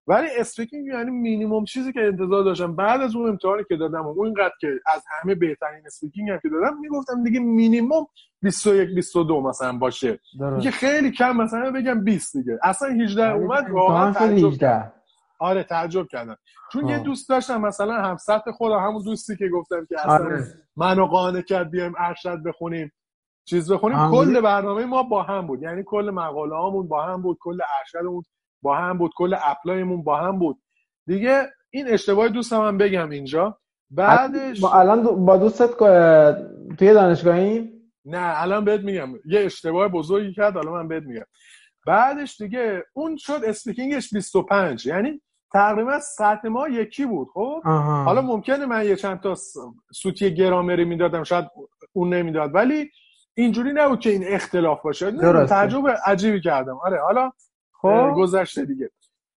ولی speaking یعنی مینیمم چیزی که انتظار داشتم. بعد از اون امتحانی که دادم و اینقدر که از همه بهترین speaking هم که دادم می‌گفتم دیگه مینیمم 21 22 مثلا باشه. دیگه خیلی کم مثلا بگم 20 دیگه. اصلا 18 اومد واقعا تعجب کردم. آره تعجب کردم. چون یه دوست داشتم مثلا هم سطح خودم همون دوستی که گفتم که اصلا آره. منو قانع کرد بیایم ارشد بخونیم چیز بخونیم کل برنامه ما با هم بود. یعنی کل مقاله هامون با هم بود کل ارشدمون با هم بود کل اپلایمون با هم بود. دیگه این اشتباه دوستم هم بگم اینجا. بعدش با الان با دوستت توی دانشگاهی؟ نه الان بهت میگم. یه اشتباه بزرگی کرد الان من بهت میگم. بعدش دیگه اون شد اسپیکینگش 25 یعنی تقریبا سطح ما یکی بود خب؟ حالا ممکنه من یه چند تا سوتی گرامری می‌دادم شاید اون نمی‌داد. ولی اینجوری نبود که این اختلاف باشه. تعجب عجیبی کردم. آره حالا خب؟ گذشته دیگه.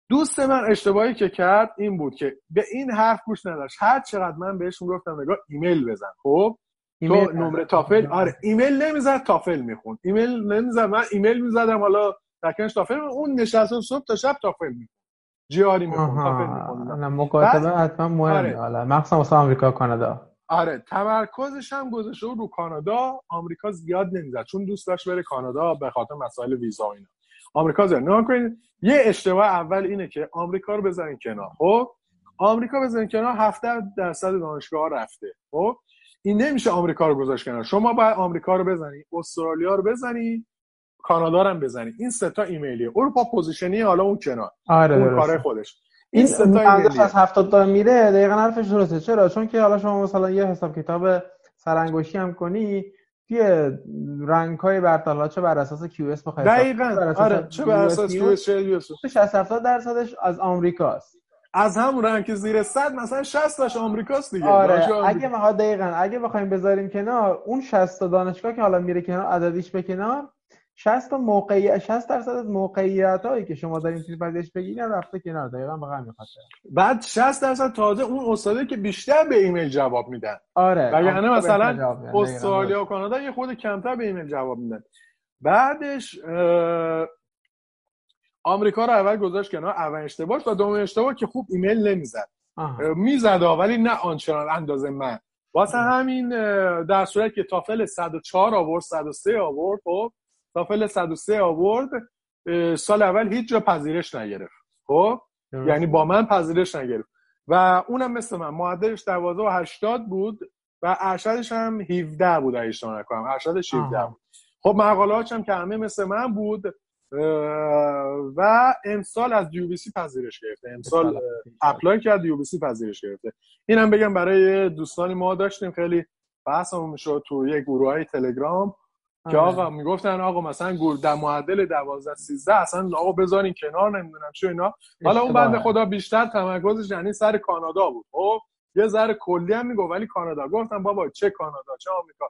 دوست من اشتباهی که کرد این بود که به این حرف گوش نداشت. هر چقدر من بهش گفتم نگاه ایمیل بزن. خب؟ تو نمره تافل؟ آره ایمیل نمی‌زد تافل می‌خوند ایمیل نمی‌زد من ایمیل می‌زدم حالا تکنش تافل اون نشست صبح تا شب تافل می‌خوند GRE می‌خوند تافل میخون مکاتبه حتما مهمه. آره. حالا مخصوصا واسه آمریکا کانادا. آره تمرکزش هم گذاشته رو کانادا. آمریکا زیاد نمی‌زد چون دوست داشت بره کانادا به خاطر مسائل ویزا اینا. آمریکا زن نه کنید. یه اشتباه اول اینه که آمریکا رو بزنین کنار. خب؟ آمریکا بزنید کنار 70 درصد دانشگاه ها رفته. خب؟ این نمیشه آمریکا رو گذاشت کنار. شما باید آمریکا رو بزنید استرالیا رو بزنید کانادا رو هم بزنید این سه تا ایمیلیه. اروپا پوزیشنی حالا اون کنار. آره اون. کار خودش. این سه تا ایمیلیه. از 70 تا میره دقیقا حرفش درسته. چرا؟ چون که حالا شما مثلا یه حساب کتاب سرانگشتی هم کنی توی rank های برتر چه بر اساس QS بخوای حساب کنی، بر دقیقاً اساس آره چه بر اساس US چه US. 60 70 درصدش از آمریکاست از همون rank که زیر 100 مثلا 60 تاش آمریکاست دیگه. آره آمریکا. اگه ما دقیقا اگه بخوایم بذاریم کنار اون 60 تا دانشگاه که حالا میره کنار عددیش به کنار 60 تا موقعیت 60 درصد از موقعیت هایی که شما دارین توی پذیرش بگیرین رفته کنار. دقیقا به همین خاطر. بعد 60 درصد تازه اون استاده که بیشتر به ایمیل جواب میدن. آره وگرنه بهتر مثلا استرالیا و کانادا یه خورده کمتر به ایمیل جواب میدن. بعدش آمریکا رو اول گذاشت کنار اول اشتباهش و دوم اشتباه که خوب ایمیل نمی‌زد. می‌زد ولی نه آنچنان اندازه من. واسه همین در صورت که تافل 104 آورد 103 آورد خب تافل 103 آورد سال اول هیچ جا پذیرش نگرفت. خب. یعنی با من پذیرش نگرفت. و اونم مثل من معدلش 12 و 80 بود و ارشدش هم 17 بود اگه اشتباه نکنم. ارشدش 17 آها. بود. خب مقاله‌هاش هم که همه مثل من بود و امسال از سی پذیرش گرفته. امسال اپلای کرد سی پذیرش گرفته. اینم بگم برای دوستانی ما داشتیم خیلی بحثمون می‌شد تو یک گروه های تلگرام. که آره. آقا می‌گفتن آقا مثلا گور در معدل 12 13 اصلا آقا بذارین کنار نمی‌دونم چه اینا. حالا اون. بنده خدا بیشتر تمرکزش یعنی سر کانادا بود. خب؟ یه ذره کلی هم می‌گفت ولی کانادا. گفتم بابا چه کانادا چه آمریکا.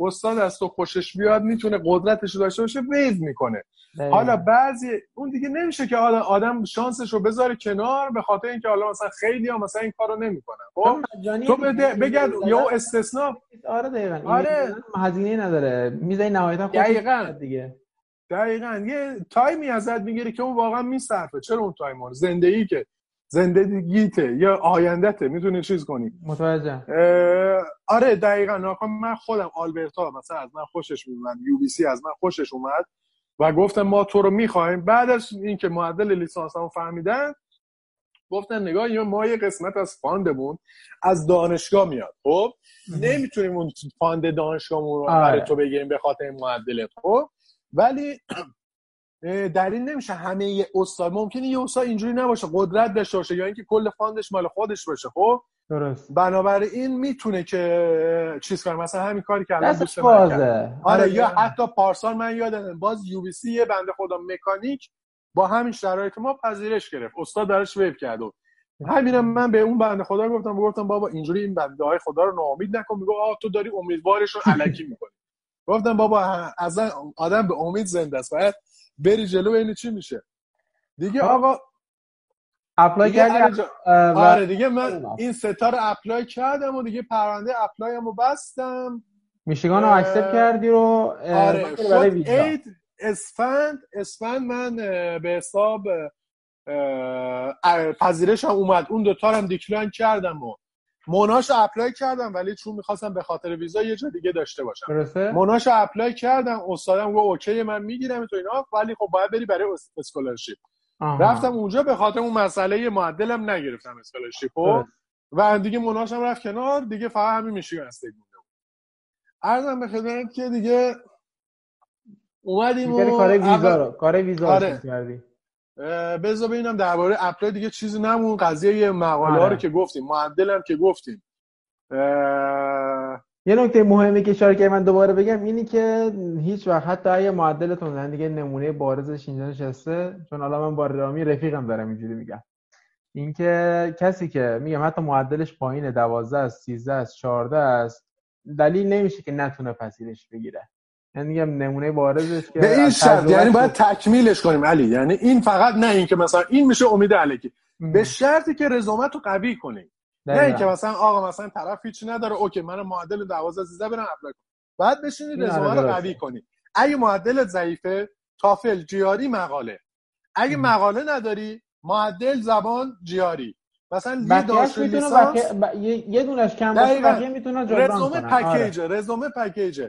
استاد از تو خوشش بیاد می‌تونه قدرتش رو داشته باشه ویو می‌کنه. دقیقاً. حالا بعضی اون دیگه نمیشه که آدم, آدم شانسش رو بذاره کنار به خاطر اینکه حالا مثلا خیلی ها مثلا این کارو نمی‌کنن. خب؟ تو. بده بگد یا زدن- استثنا. آره دقیقاً. آره. هزینه نداره. میزای نهایتا خودش دقیقاً. دیگه. دقیقا. یه تایمی ازت می‌گیری که اون واقعا میصرفه. چرا اون تایم زندگی که زندگیته یا آیندته می‌تونی چیز کنی. متوجه آره دقیقا. من خودم آلبرتا مثلا از من خوشش میومد UBC از من خوشش اومد و گفتم ما تو رو می‌خوایم بعد از اینکه معدل لیسانس هم فهمیدن گفتن نگاه یه ما یه قسمت از fund مون از دانشگاه میاد. خب؟ نمی‌تونیم اون fund دانشگاهمون رو آره. برای تو بگیریم به خاطر این معدلت. خب؟ ولی در این نمیشه همه یه استاد. ممکنه یه استاد اینجوری نباشه قدرت داشته باشه یا اینکه کل fund ش مال خودش باشه خب؟ درست. بنابراین می‌تونه که چیز کنه. مثلا همین کاری که الان دوست. بازه. آره یا. حتی پارسال من یادم باز UBC یه بنده خدا مکانیک با همین شرایط ما پذیرش گرفت. استاد درش waive کرد. و همینم من به اون بنده خدا گفتم گفتم بابا اینجوری این بنده های خدا رو ناامید نکن. میگه آ تو داری امیدوارش رو الکی می‌کنی. گفتم بابا از آدم به امید زنده است. باید بری جلو این چی میشه. دیگه خب. آقا apply کردی؟ آره دیگه من این ستا رو apply کردم و دیگه پرونده apply م رو بستم. میشیگان رو accept کردی رو آره. شد ویزا. عید اسفند اسفند من به حساب پذیرشم اومد. اون دوتا هم decline کردم و موناش رو apply کردم ولی چون می‌خواستم به خاطر ویزا یه جا دیگه داشته باشم درسته موناش رو apply کردم استادم گفت OK من می‌گیرم تو اینا ولی خب باید بری برای scholarship. رفتم اونجا به خاطر اون مسئله معدلم نگرفتم scholarship خب درست. و دیگه موناشم رفت کنار دیگه فقط همین میشیگان استیت مونده بود عرضم به خدمت که دیگه اومدیم می‌کردی و کار ویزا رو کار ویزا رو آره. شروع کردی اه، بذار ببینم درباره اپلای دیگه چیزی نمون. قضیه یه مقاله ها آره. رو که گفتیم معدلم که گفتیم. اه، یه نکته مهمی که اشاره کردم من دوباره بگم اینی که هیچ وقت حتی اگه معدلتون زن دیگه نمونه بارزش اینجا نشسته چون حالا من با رامی رفیقم دارم اینجوری میگم. اینکه کسی که میگم حتی معدلش پایینه 12 است 13 است 14 است دلیل نمیشه که نتونه پذیرش بگیره. یعنی میگم نمونه بارزش که به این شرط یعنی. باید تکمیلش کنیم علی یعنی این فقط نه این که مثلا این میشه امید الکی به شرطی که رزومت رو قوی کنیم نه دقیقاً. اینکه مثلا آقا مثلا طرف هیچی نداره OK من معدل 12 13 برم apply کنم بعد بشینی این رزومه رو. قوی کنی اگه معدلت ضعیفه تافل GRE مقاله اگه ام. مقاله نداری معدل زبان GRE مثلا دانشجو می‌تونه لیسانس بقیه ب... یه... دونش کم باشه. بقیه می‌تونه جبران رزومه کنن آره. پکیج رزومه پکیج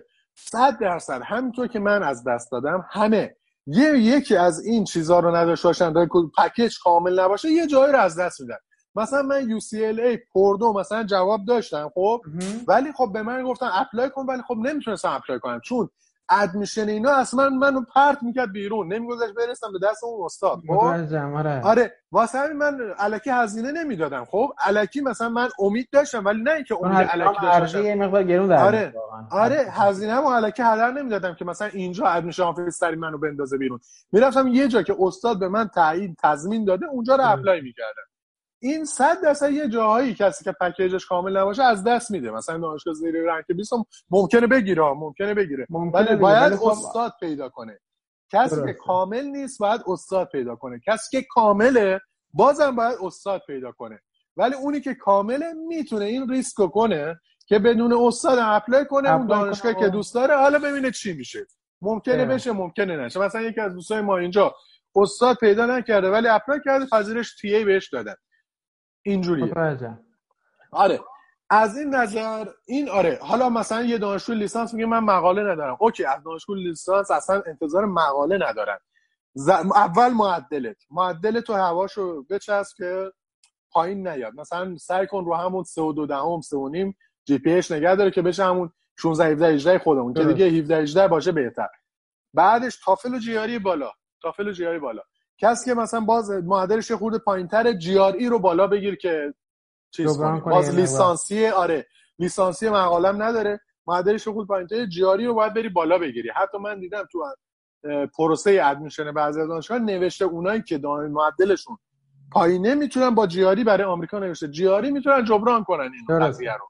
100 درصد. همینطور که من از دست دادم همه. یه یکی از این چیزها رو نداشته باشن پکیج کامل نباشه یه جایی رو از دست میدن. مثلا من UCLA Purdue مثلا جواب داشتم خب؟ ولی خب به من گفتن apply کن ولی خب نمی‌تونستم apply کنم. چون admission اینا اصلا منو پرت می‌کرد بیرون. نمیگذاشت برسم به دست اون استاد. خب؟ آره. آره. واسه همین من الکی هزینه نمی‌دادم. خب؟ الکی مثلا من امید داشتم ولی نه اینکه امید الکی داشتم. یه مقدار گرون آره. آره هزینه مو الکی هدر نمی‌دادم که مثلا اینجا ادمیشن آفیسری منو بندازه بیرون. می‌رفتم یه جا که استاد به من تایید تضمین داده اونجا رو اپلای می‌کردم. این صد درصد یه جاهایی کسی که پکیجش کامل نباشه از دست میده. مثلا دانشگاه زیر رنگ 20 ممکنه بگیره ممکنه بگیره. ولی باید خب استاد پیدا کنه. کسی که کامل نیست باید استاد پیدا کنه. کسی که کامله بازم باید استاد پیدا کنه. ولی اونی که کامله می‌تونه این ریسک کنه که بدون استاد apply کنه اون دانشگاهی که دوست داره حالا ببینه چی میشه. ممکنه بشه ممکنه نشه. مثلا یکی از دوستای ما اینجا استاد پیدا نکرده ولی apply کرده پذیرش TA بهش دادن. اینجوریه. آره. از این نظر این آره. حالا مثلا یه دانشجو لیسانس میگه من مقاله ندارم. OK از دانشجو لیسانس اصلا انتظار مقاله ندارن ز... اول معدلت. معدل تو هواشو بچسب که پایین نیاد. مثلا سعی کن رو همون 3 و 2 دهم 3 و نیم GPA نگه داره که بشه همون 16 17 18 خودمون. که دیگه 17 18 باشه بهتر. بعدش تافل و GRE بالا. تافل و GRE بالا. کسی که مثلا باز معدلش خورده پایینتر GRE رو بالا بگیر که چیز کنی. باز لیسانسی آره لیسانسی مقالم نداره. معدلش خورده پایینتر GRE رو باید بری بالا بگیری. حتی من دیدم تو پروسه admission بعضی از دانشگاه نوشته اونایی که معدلشون پایینه می‌تونن با جیاری برای آمریکا نوشته. جیاری می‌تونن جبران کنن این قضیه رو.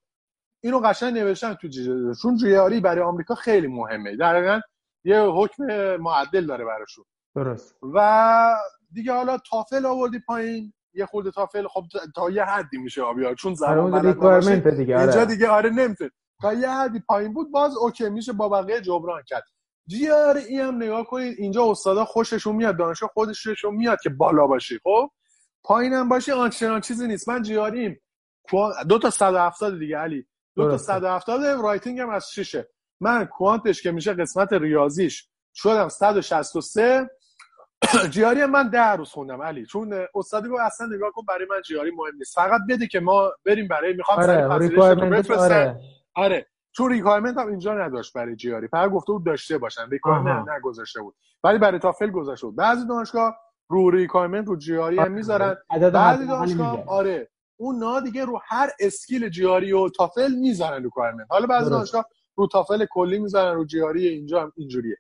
اینو قشنگ نوشتن تو جیاری چون جیاری برای آمریکا خیلی مهمه. در یه حکم معدل داره براشون. درست. و دیگه حالا تافل آوردی پایین یه خورده تافل خب تا یه حدی میشه آبیار چون زبان بلد دیگه آره. اینجا دیگه آره نمی‌تونه. تا یه حدی پایین بود باز اوکی میشه با بقیه جبران کرد. جیار ای هم نگاه کنید اینجا استادا خوششون میاد دانشگاه خودشون میاد که بالا باشی خب؟ پایینم باشی آنچنان چیزی نیست. من جیاریم. دو تا 170 دیگه علی. دو تا 170 رایتینگ هم از شیشه. من کوانتش که میشه قسمت ریاضیش. شدم 163 جیاری من ده روز خوندم علی. چون استادی رو اصلا نگاه کن برای من جیاری مهم نیست. فقط بده که ما بریم برای می‌خوام آره آره. آره. چون requirement هم اینجا نداشت برای GRE. فقط گفته بود داشته باشن. requirement نگذاشته بود. ولی برای تافل گذاشته بود. بعضی دانشگاه رو requirement رو GRE هم می‌ذارن. بعضی دانشگاه آره. اون نا دیگه رو هر skill GRE و تافل می‌ذارن requirement حالا بعضی دانشگاه رو تافل کلی می‌ذارن رو GRE اینجا هم اینجوریه.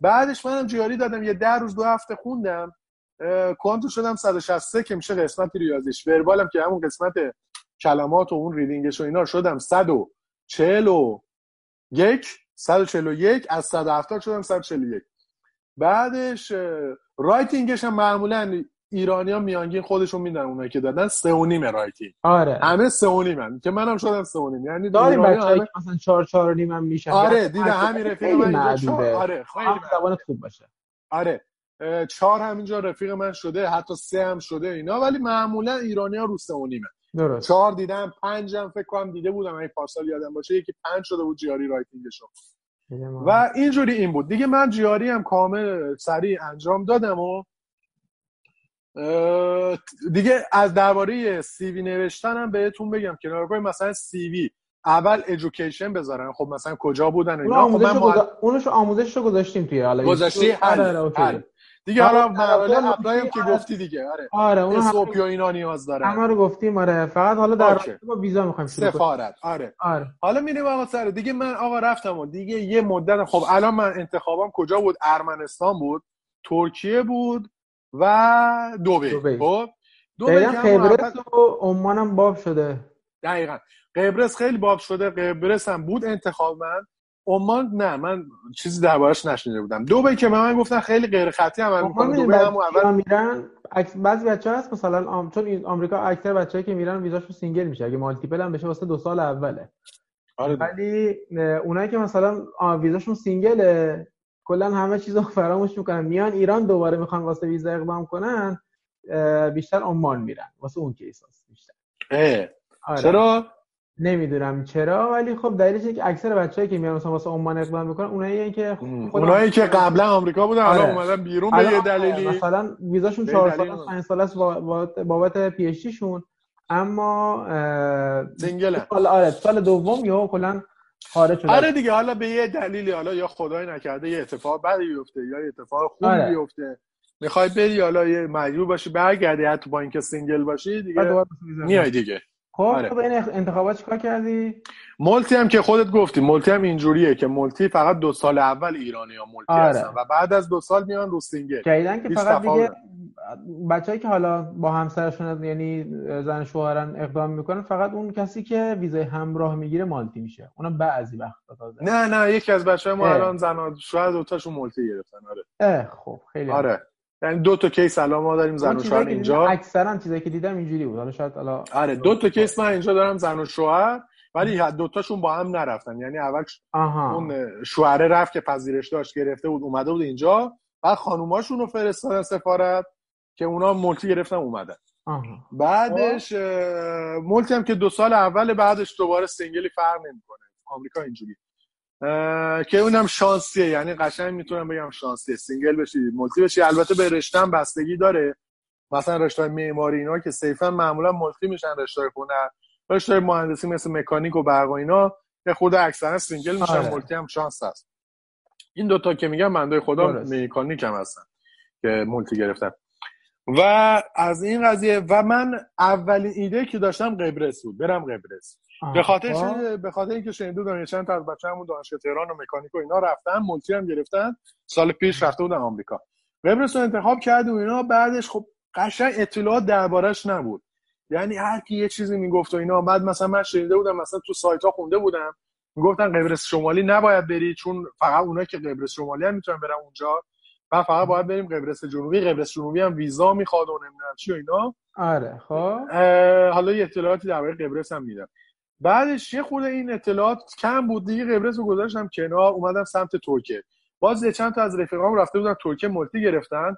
بعدش منم GRE دادم یه ده روز دو هفته خوندم. quant و شدم 163 که میشه قسمت ریاضیش. verbal م که همون قسمت کلمات و اون reading ش و اینا شدم. 141 141 از 170 شدم 141 بعدش writing ش هم معمولا ایرانی ها میانگین خودشون میدن اونایی که دادن سه و نیم writing آره. همه سه و نیم که منم شدم سه و نیم یعنی داریم بچه همه... مثلا چهار چهار و نیم هم میشن. آره دیدم همین رفیق من اینجا آره خیلی زبانت خوب باشه. آره چهار همینجا رفیق من شده حتی سه هم شده اینا ولی معمولا ایرانی ها رو سه و نیمه درست. چهار دیدم پنج هم فکر کنم دیده بودم این پارسال یادم باشه یکی پنج شده بود GRE writing شو. و اینجوری این بود. دیگه من GRE هم کامل سریع انجام دادم و دیگه از درباره CV نوشتنم بهتون بگم که مثلا CV اول education بذارن. خب مثلا کجا بودن اینا؟ خب من گذا... اونش آموزش رو گذاشتیم توی حالا. گذاشتی؟ حل, حل. دیگه حالا مقاله apply م که گفتی دیگه. آره. آره اون هم... اینا نیاز داره همه رو گفتیم آره. فقط حالا در با ویزا می‌خوایم شروع سفارت. آره. آره. حالا میریم آقا سر. دیگه من آقا رفتم و دیگه یه مدت خب الان من انتخابم کجا بود؟ ارمنستان بود. ترکیه بود. و دوبه خب؟ دوبه قبرس و عمان هم باب شده. دقیقا. قبرس خیلی باب شده. قبرس هم بود انتخاب من. عمان نه من چیزی دربارش نشنیده بودم. دوبه که به من گفتن خیلی غیر خطی عمل می‌کنه. دوبه هم اول میرن بعضی بچه هست مثلا آم... چون آمریکا اکثر بچه‌ای که میرن ویزاشون single میشه. اگه multiple هم بشه واسه دو سال اوله. آره. ولی اونایی که مثلا ویزاشون single ه کلا همه چیز رو فراموش می‌کنن. میان ایران دوباره می‌خوان واسه ویزا اقدام کنن بیشتر عمان میرن. واسه اون case هست بیشتر. آره. چرا؟ نمی‌دونم چرا ولی خب دلیلش که اکثر بچه‌ای که میان مثلا واسه عمان اقدام می‌کنن اونایی که اونایی که قبلا آمریکا بودن آره. الان اومدن بیرون به یه دلیلی. مثلا ویزاشون 4 سال 5 سال است بابت PhD شون اما single سال آره سال دوم یا کلا شده آره دیگه حالا به یه دلیلی حالا یا خدای نکرده یه اتفاق بدی بیفته یا یه اتفاق خوبی آره. بیفته می‌خوای بری حالا یه مجبور باشی برگردی حتی با اینکه single باشی دیگه. میای دیگه خب آره. تو این انتخابات چیکار کردی؟ multi هم که خودت گفتی multi هم اینجوریه که multi فقط دو سال اول ایرانی ها multi آره. هستن و بعد از دو سال میان رو single. که فقط دیگه بچه‌ای که حالا با همسرشون یعنی زن شوهرن اقدام می‌کنن فقط اون کسی که ویزای همراه می‌گیره multi میشه. اونم بعضی وقتا تازه. نه نه یکی از بچه ما. الان زن شوهر دوتاشون multi گرفتن آره. اه خب خیلی آره. یعنی دو تا case الان ما داریم زن و شوهر اینجا. اکثرا چیزایی که دیدم اینجوری بود. حالا شاید حالا آره دو تا case من اینجا دارم زن و شوهر ولی دوتاشون با هم نرفتن. یعنی اول آها. اون شوهره رفت که پذیرش داشت گرفته بود اومده بود اینجا. بعد خانوماشون رو فرستادن سفارت که اونا multi گرفتن اومدن. آها. بعدش multi هم که دو سال اول بعدش دوباره single ی فرق نمی‌کنه. آمریکا اینجوری که اونم شانسیه. یعنی قشنگ می‌تونم بگم شانسیه. single بشی multi بشی. البته به رشته هم بستگی داره. مثلا رشته معماری اینا که صیفا معمولا multi میشن رشته هنر رشته مهندسی مثل مکانیک و برق و اینا که خود اکثرا single میشن آره. multi هم شانس هست. این دوتا که میگم بنده خدا. مکانیک هم هستن که multi گرفتن و از این قضیه و من اولین ایده که داشتم قبرس بود. برم قبرس. به خاطر خب. به خاطر اینکه شنیده دارم چند تا از بچه‌مون دانشگاه تهران و مکانیک و اینا رفتن multi هم گرفتن. سال پیش رفته بودن آمریکا. قبرس رو انتخاب کردیم و اینا بعدش خب قشنگ اطلاعات دربارش نبود. یعنی هر کی یه چیزی می‌گفت و اینا بعد مثلا من شنیده بودم مثلا تو سایت ها خونده بودم می‌گفتن قبرس شمالی نباید بری چون فقط اونایی که قبرس شمالی هم می‌تونن برن اونجا. و فقط باید بریم قبرس جنوبی قبرس جنوبی هم ویزا می‌خواد و نمی‌دونم چی و اینا. آره خب. حالا یه اطلاعاتی درباره قبرس هم میدم. بعدش یه خورده این اطلاعات کم بود دیگه قبرس رو گذاشتم کنار اومدم سمت ترکیه. باز یه چند تا از رفیقام رفته بودن ترکیه مولتی گرفتن.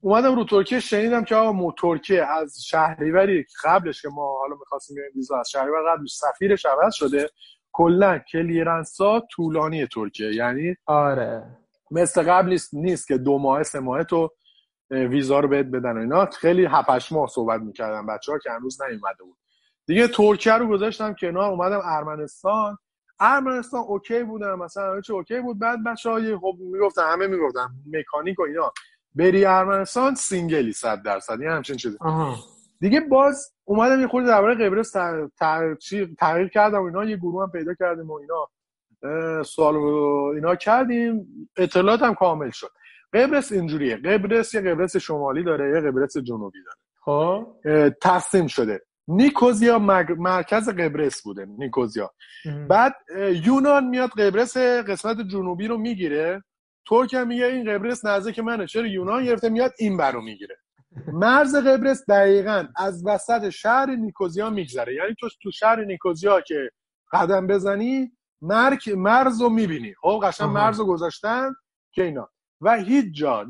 اومدم رو ترکیه شنیدم که آقا ترکیه از شهریوری قبلش که ما حالا می‌خواستیم بریم ویزا از شهریور قبلش سفیرش عوض شده. کلا کلیرنسا طولانی ترکیه. یعنی آره. مثل قبل نیست, نیست که دو ماه سه ماه تو ویزا رو بهت بدن و اینا. خیلی هفتش ماه صحبت می‌کردن بچه ها که هنوز نیومده بود. دیگه ترکیه رو گذاشتم کنار اومدم ارمنستان. ارمنستان okay بودم مثلا چی okay بود. بعد بچه های خب می‌گفتن همه می‌گفتن مکانیک و اینا. بری ارمنستان single ی صد درصد. یه همچین چیزی. دیگه باز اومدم یه خورده درباره قبرس تغ- تغ- چی- تغییر کردم و اینا. یه گروه هم پیدا کردیم و اینا. سوال و اینا کردیم. اطلاعات هم کامل شد. قبرس اینجوریه. قبرس یه قبرس شمالی داره یه قبرس جنوبی داره. خب. اه، تقسیم شده. نیکوزیا مرکز قبرس بوده نیکوزیا. ام. بعد یونان میاد قبرس قسمت جنوبی رو می‌گیره. ترک هم میگه این قبرس نزدیک منه. چرا یونان گرفته؟ میاد این برو می‌گیره. مرز قبرس دقیقا از وسط شهر نیکوزیا میگذره. یعنی تو تو شهر نیکوزیا که قدم بزنی مرک مرز رو می‌بینی. خب قشنگ. مرز رو گذاشتن که اینا. و هیچ جا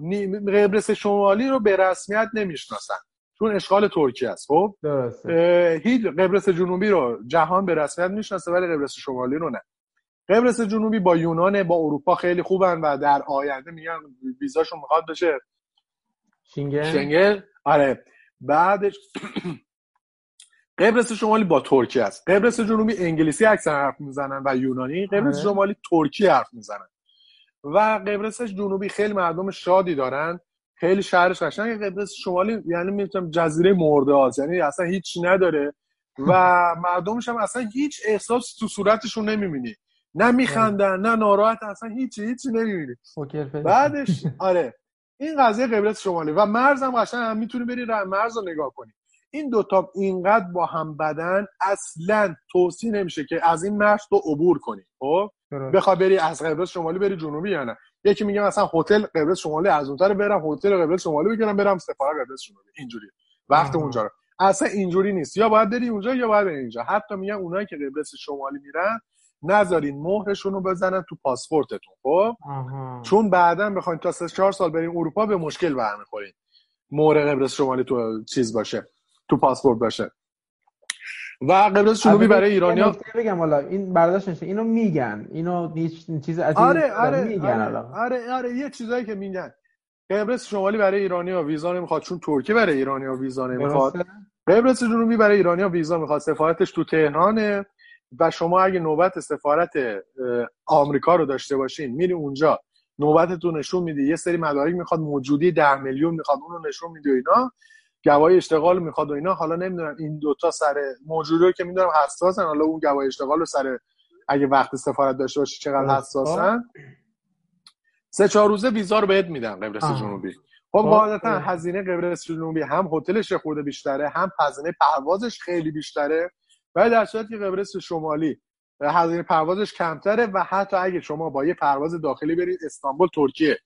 قبرس شمالی رو به رسمیت نمی‌شناسن. چون اشغال ترکیه است. خب؟ درسته. هیچ قبرس جنوبی رو جهان به رسمیت می‌شناسه ولی قبرس شمالی رو نه. قبرس جنوبی با یونان با اروپا خیلی خوبن و در آینده میگن ویزاشون می‌خواد بشه. شینگن شنگل آره. بعدش قبرس شمالی با ترکیه است. قبرس جنوبی انگلیسی اکثر حرف می‌زنن و یونانی. قبرس آره. شمالی ترکی حرف می‌زنن. و قبرس جنوبی خیلی مردم شادی دارن. خیلی شهرش قشنگ قبرس شمالی یعنی می‌تونم جزیره مرده یعنی اصلا هیچی نداره. و مردمش هم اصلا هیچ احساس تو صورتشون نمی‌بینی. نه میخندن نه ناراحت اصلا هیچی هیچی نمی‌بینی. بعدش آره. این قضیه قبرس شمالی. و مرز هم قشنگ هم می‌تونی بری مرز رو نگاه کنی. این دوتا اینقدر با هم بدن اصلا توصیه نمیشه که از این مرز تو عبور کنی. خب. بخوای بری از قبرس شمالی بری جنوبی یا نه؟ یکی میگه مثلا هتل قبرس شمالی از اونجا برم هتل قبرس شمالی بگیرم برم سفارت قبرس شمالی. اینجوری. وقت. اونجا رو. اصلا اینجوری نیست. یا باید بری اونجا یا باید بری اینجا. حتی میگن اونایی که قبرس شمالی میرن نذارین مهرشون رو بزنن تو پاسپورتتون خب. چون بعدا بخواین تا سه چهار سال برین اروپا به مشکل برمیخورین. مهر قبرس شمالی تو چیز باشه تو پاسپورت باشه. و قبرس جنوبی برای ایرانیا. بگم حالا این برداشت نشه اینو میگن اینو هیچ چیز عجیبی آره نیست. آره میگن آره, آره آره یه چیزایی که میگن. قبرس شمالی برای ایرانیا ویزا نمی‌خواد چون ترکیه برای ایرانیا ویزا نمی‌خواد. قبرس جنوبی برای ایرانیا ویزا می‌خواد. سفارتش تو تهرانه و شما اگه نوبت سفارت آمریکا رو داشته باشین میری اونجا. نوبتتون نشون میدی. یه سری مدارک می‌خواد موجودی ده میلیون می‌خواد اون رو نشون میدی و اینا. گواهی اشتغال می‌خواد و اینا. حالا نمی‌دونم این دوتا سر موجودی که می‌دونم حساسن. حالا اون گواهی اشتغال رو سر اگه وقت سفارت داشته باشی چقدر حساسن. سه چهار روزه ویزا رو بهت میدن قبرس جنوبی. خب قاعدتا هزینه قبرس جنوبی هم هتلش خورده بیشتره هم هزینه پروازش خیلی بیشتره. و در صورتی که قبرس شمالی هزینه پروازش کمتره و حتی اگه شما با یه پرواز داخلی برید استانبول ترکیه.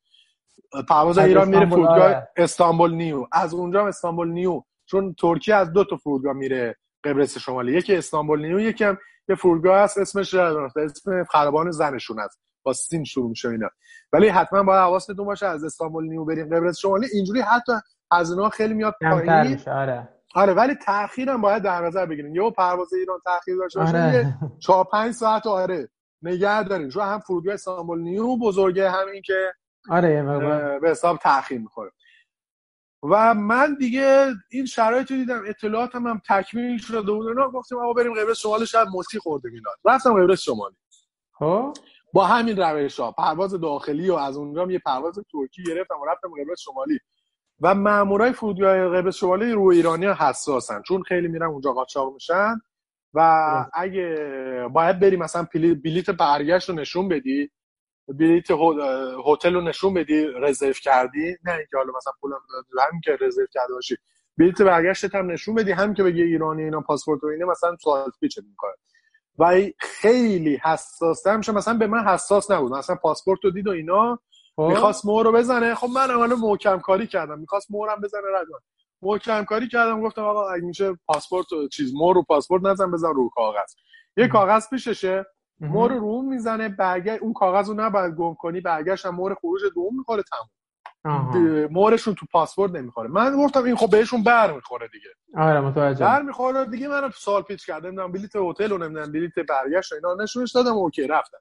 پرواز ایران میره فرودگاه آره. استانبول نیو. از اونجا استانبول نیو. چون ترکیه از دو تا فرودگاه میره قبرس شمالی. یکی استانبول نیو یکی هم یه فرودگاه هست اسمش اسم خرابان زنشون هست. با سین شروع میشه اینا. ولی حتما باید حواستون باشه از استانبول نیو بریم قبرس شمالی. اینجوری حتی هزینه خیلی میاد پایین. آره. آره ولی تاخیرم باید در نظر بگیرین. یه پرواز ایران تاخیر داشته باشه آره. 4 5 ساعت آره. نگه دارین. چون هم فرودگاه استانبول نیو بزرگه هم این که آره به حساب تاخیر می‌خوره. و من دیگه این شرایط رو دیدم اطلاعاتم هم تکمیل شده بود. اینا گفتیم آقا بریم قبرس شمالی شاید موسی خورده میلاد رفتم قبرس شمالی. خب؟ با همین روش ها پرواز داخلی و از اونجا یه پرواز ترکی گرفتم و رفتم قبرس شمالی. و مامورای فرودگاه قبرس شمالی رو ایرانی ها حساسن. چون خیلی میرن اونجا قاچاق میشن. و اگه باید بری مثلا بلیت برگشت رو نشون بدی بلیت هتل رو نشون بدی رزرو کردی؟ نه اینکه حالا مثلا پولم هم که رزرو کرده باشی. بلیت برگشتت هم نشون بدی. هم که بگی ایرانی اینا پاسپورت و اینه مثلا سوال پیچ می‌کنه. و خیلی حساس میشه مثلا به من حساس نبود. مثلا پاسپورت رو دید و اینا. خب. می‌خواست مور رو بزنه. خب من حالا محکم کاری کردم. می‌خواست مورم بزنه رد محکم کاری کردم. گفتم آقا اگه میشه پاسپورت چیز مور رو پاسپورت نزن بزن رو کاغذ. یه کاغذ پیششه. مور رو می‌زنه برگه اون کاغذ رو نباید گم کنی برگشت هم مور خروج دوم می‌خوره تموم. مورشون تو پاسپورت نمی‌خوره. من گفتم این خب بهشون بر می‌خوره دیگه. آره متوجه. بر می‌خوره. دیگه من سال پیچ کردم نمی‌دونم بلیت هتل و نمی‌دونم بلیت برگشت اینا. نشونش دادم اوکی رفتم.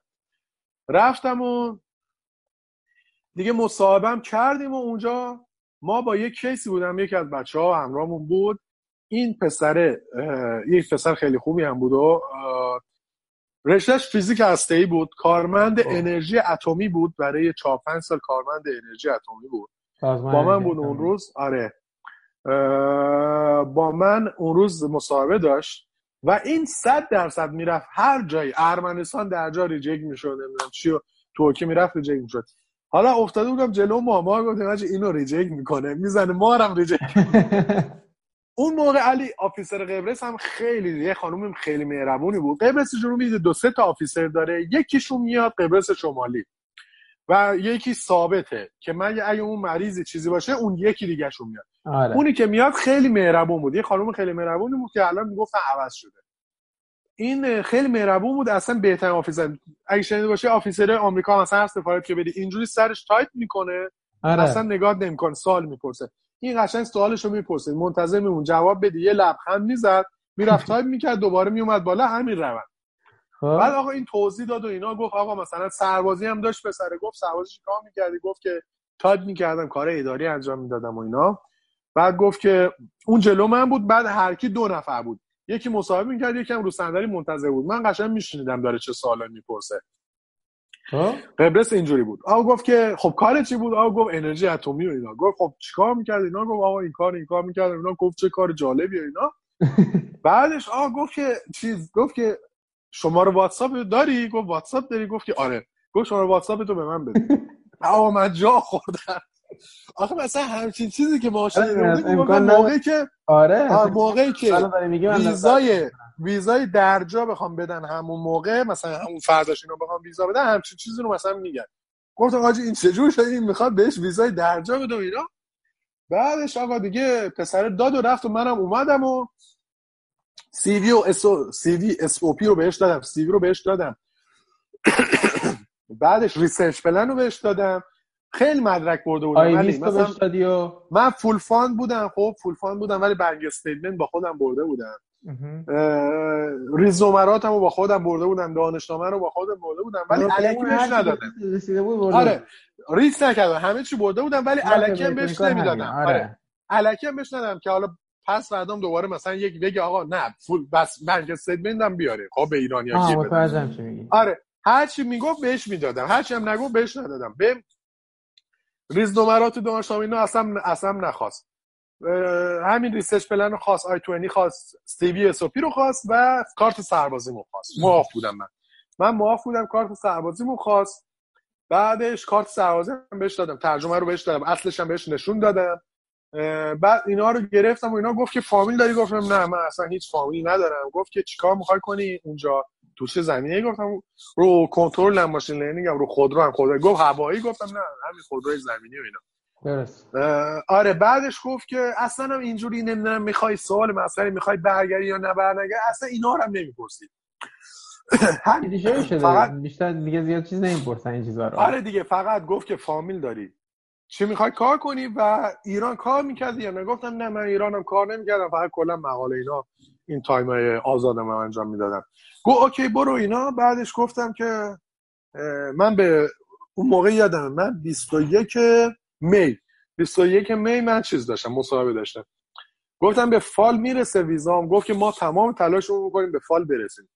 رفتم و دیگه مصاحبم کردیم و اونجا ما با یک کیسی بودم. یکی از بچه ها همراهمون بود. این پسره یک پسر خیلی خوبی هم بود و رشتهش فیزیک هسته بود کارمند انرژی اتمی بود برای 4 5 سال کارمند انرژی اتمی بود. با من بود اون روز؟ آره. با من اون روز مصاحبه داشت و این صد درصد می‌رفت هر جایی. ارمنستان در جا reject می‌شد نمی‌دونم چی ترکیه می‌رفت reject می‌شد. حالا افتاده بودم جلو ماما گفتم اینو reject می‌کنه می‌زنه مارم reject اون موقع علی officer قبرس هم خیلی یه خانوم خیلی مهربونی بود. قبرس جنوبی دو سه تا officer داره یکیشون میاد قبرس شمالی و یکی ثابته که من اگه اون مریضی چیزی باشه اون یکی دیگه شون میاد. آره. اونی که میاد خیلی مهربون بود. یه خانم خیلی مهربونی بود که الان می‌گفت عوض شده. این خیلی مهربون بود اصلا بهترین officer. اگه شنیده باشه officer آمریکا مثلا هر سفارت که بدی اینجوری سرش تایپ می‌کنه آره. اصلا نگاه نمی‌کنه سوال می‌پرسه. این قشنگ سوالش رو می‌پرسه منتظر می‌موند. جواب بدی یه لبخند می‌زد. می‌رفت تایپ می‌کرد. دوباره میومد بالا. همین روند. خب. بعد آقا این توضیح داد و اینا. گفت آقا مثلا سربازی هم داشت پسره. گفت سربازی کار می‌کردی؟ گفت که تایپ می‌کردم. کار اداری انجام می‌دادم و اینا. بعد گفت که اون جلو من بود. بعد هر کی دو نفر بود. یکی مصاحبه می‌کرد یکی هم رو صندلی منتظر بود. من قشنگ میشنیدم داره چه سوالی می‌پرسه. قبرس اینجوری بود. آقا گفت که خب کار چی بود؟ آقا گفت انرژی اتمی و اینا. گفت خب چیکار می‌کرد اینا؟ گفت آقا این کار این کار می‌کرد. اینا گفت چه کار جالبی و اینا. بعدش آقا گفت که چیز گفت که شماره واتساپ داری؟ گفت واتساپ داری؟ گفت که آره. گفت شماره واتساپ تو به من بده. آقا من جا خوردم. آخه مثلا همچین چیزی که ما امکان موقعی که آره. موقعی که ویزای ویزای درجا بخوام بدن همون موقع مثلا همون فرداش اینو بخوام ویزا بدن همچین چیزی رو مثلا میگن. گفتم آجی این چجور شده این می‌خواد بهش ویزای درجا بده اینا. بعدش آقا دیگه پسر داد و رفت و منم اومدم و سی وی و اسو سی وی اس او پی رو بهش دادم CV رو بهش دادم. بعدش research plan رو بهش دادم. خیلی مدرک برده بودم ولی مثلا من full fund بودم خب full fund بودم ولی bank statement با خودم برده بودم. ریز نمراتم رو با خودم برده بودم دانشنامه رو با خودم برده بودم ولی الکی بهش ندادم. آره ریس نکردم همه چی برده بودم ولی الکی بهش نمی‌دادم. آره. الکی بهش ندادم که حالا پس فردام دوباره مثلا یک بگه آقا نه full بس bank statement هم بیاره. خب به چی میگی. آره هر چی می‌گفت بهش می‌دادم هر چی هم نگفت بهش ندادم. به ریز نمرات دانشگاه اینا اصلا اصلا نخواست. همین research plan رو خواست I 20 خواست CV اس رو خواست و کارت سربازیمو خواست. معاف بودم من. من معاف بودم کارت سربازیمو خواست. بعدش کارت سربازی هم بهش دادم ترجمه رو بهش دادم اصلش هم بهش نشون دادم. بعد اینا رو گرفتم و اینا گفت که فامیل داری؟ گفتم نه من اصلا هیچ فامیلی ندارم. گفت که چیکار می‌خوای کنی اونجا تو چه زمینه گفتم. رو کنترل هم ماشین لرنینگ هم رو خودرو هم. خودرو گفت هوایی گفتم نه همین خودروی زمینی و اینا. درست. آره بعدش گفت که اصلا هم اینجوری نمی‌دونم می‌خوای سوال مسئله می‌خوای برگردی یا نه برنگردی اصلا اینا رو هم نمی‌پرسی دیگه شده. فقط بیشتر دیگه زیاد چیز نمی‌پرسن این چیزا رو. آره دیگه فقط گفت که فامیل داری. چی می‌خوای کار کنی؟ و ایران کار می‌کردی یا نه؟ گفتم نه من ایرانم کار نمی‌کردم فقط کلا مقاله اینا این تایم های آزادم انجام می‌دادم گفت okay برو اینا. بعدش گفتم که من به اون موقع یادم من 21 می 21 می من چیز داشتم مصاحبه داشتم. گفتم به fall می‌رسه ویزام. گفت که ما تمام تلاش رو می‌کنیم به fall برسیم.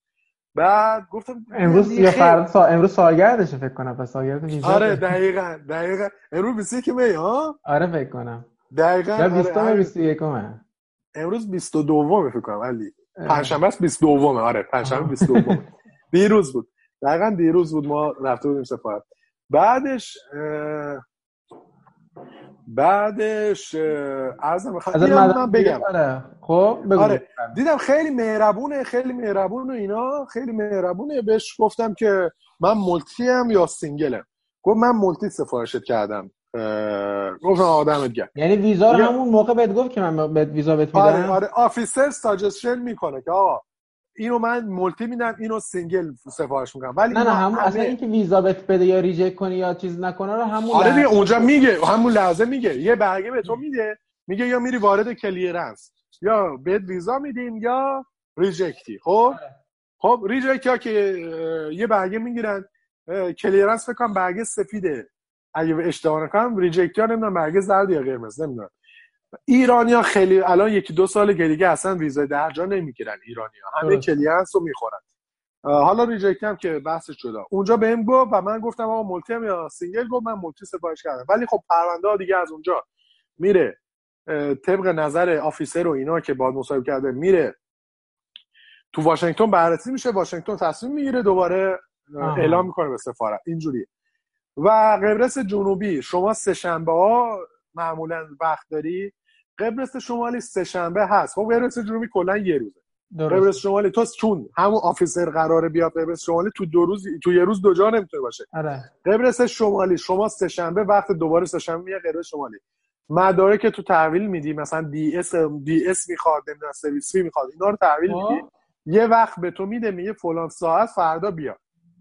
بعد گفتم امروز دیگه یا فردا سا... امروز سالگردشه فکر کنم پس سالگرد ویزا آره دقیقا دقیقا. امروز 21 می ها؟ آره فکر کنم. دقیقا یا آره 20 همین. 21 امروز 22 فکر کنم علی. پنجشنبه است 22 آره پنجشنبه 22 دیروز بود. دقیقا دیروز بود ما رفته بودیم سفارت. بعدش اه، بعدش مدرسه من بگم. آره. خب بگو آره. دیدم خیلی مهربونه خیلی مهربون و اینا خیلی مهربونه. بهش گفتم که من multi ام یا single م. گفت من multi سفارشت کردم. گفتم آقا دمت گرم. یعنی ویزا رو همون موقع بهت گفت که من بهت ویزا بهت آره میدم؟ آره. officer suggestion می‌کنه که آقا اینو من multi میدم اینو single سفارش می‌کنم. ولی نه نه همون همه- اصلا اینکه ویزا بهت بده یا reject کنی یا چیز نکنه رو همون آره دیگه لحظه- اونجا میگه همون لحظه میگه. یه برگه به تو میده میگه یا میری وارد clearance یا بهت ویزا میدیم یا reject ی. خب؟ خب reject یا که یه برگه می‌گیرن. clearance فکر کنم برگه سفیده. اگه اشتباه نکنم reject ها نمی‌دونم برگه زرد یا قرمز نمی‌دونم. ایرانیا خیلی الان یکی دو سال دیگه اصلا ویزا درجا نمی‌گیرن ایرانیا همه درست. clearance رو می‌خورن. حالا reject هم که بحثش شده اونجا بهم گفت و من گفتم آقا multi ام یا single گفت من multi سفارش کردم. ولی خب پرونده ها دیگه از اونجا میره. طبق نظر آفیسر و اینا که باید مصاحبه کرده میره. تو واشنگتن بررسی میشه واشنگتن تصمیم می‌گیره دوباره آها. اعلام می‌کنه به سفارت. اینجوری و قبرس جنوبی. شما سه شنبه ها معمولا وقت داری. قبرس شمالی سه شنبه هست. خب قبرس جنوبی کلا یه روزه. قبرس درست شمالی تو چون همون آفیسر قراره بیاد قبرس شمالی تو دو روز تو یه روز دو جا نمی‌تونه باشه. آره. قبرس شمالی شما سه شنبه وقت دوباره سه شنبه میاد قبرس شمالی. مدارک که تو تحویل میدی مثلا DS DS می‌خواد نمی‌دونم SEVIS fee می‌خواد اینا رو تحویل خب. میدی. یه وقت به تو میده میگه فلان ساعت فردا بیا.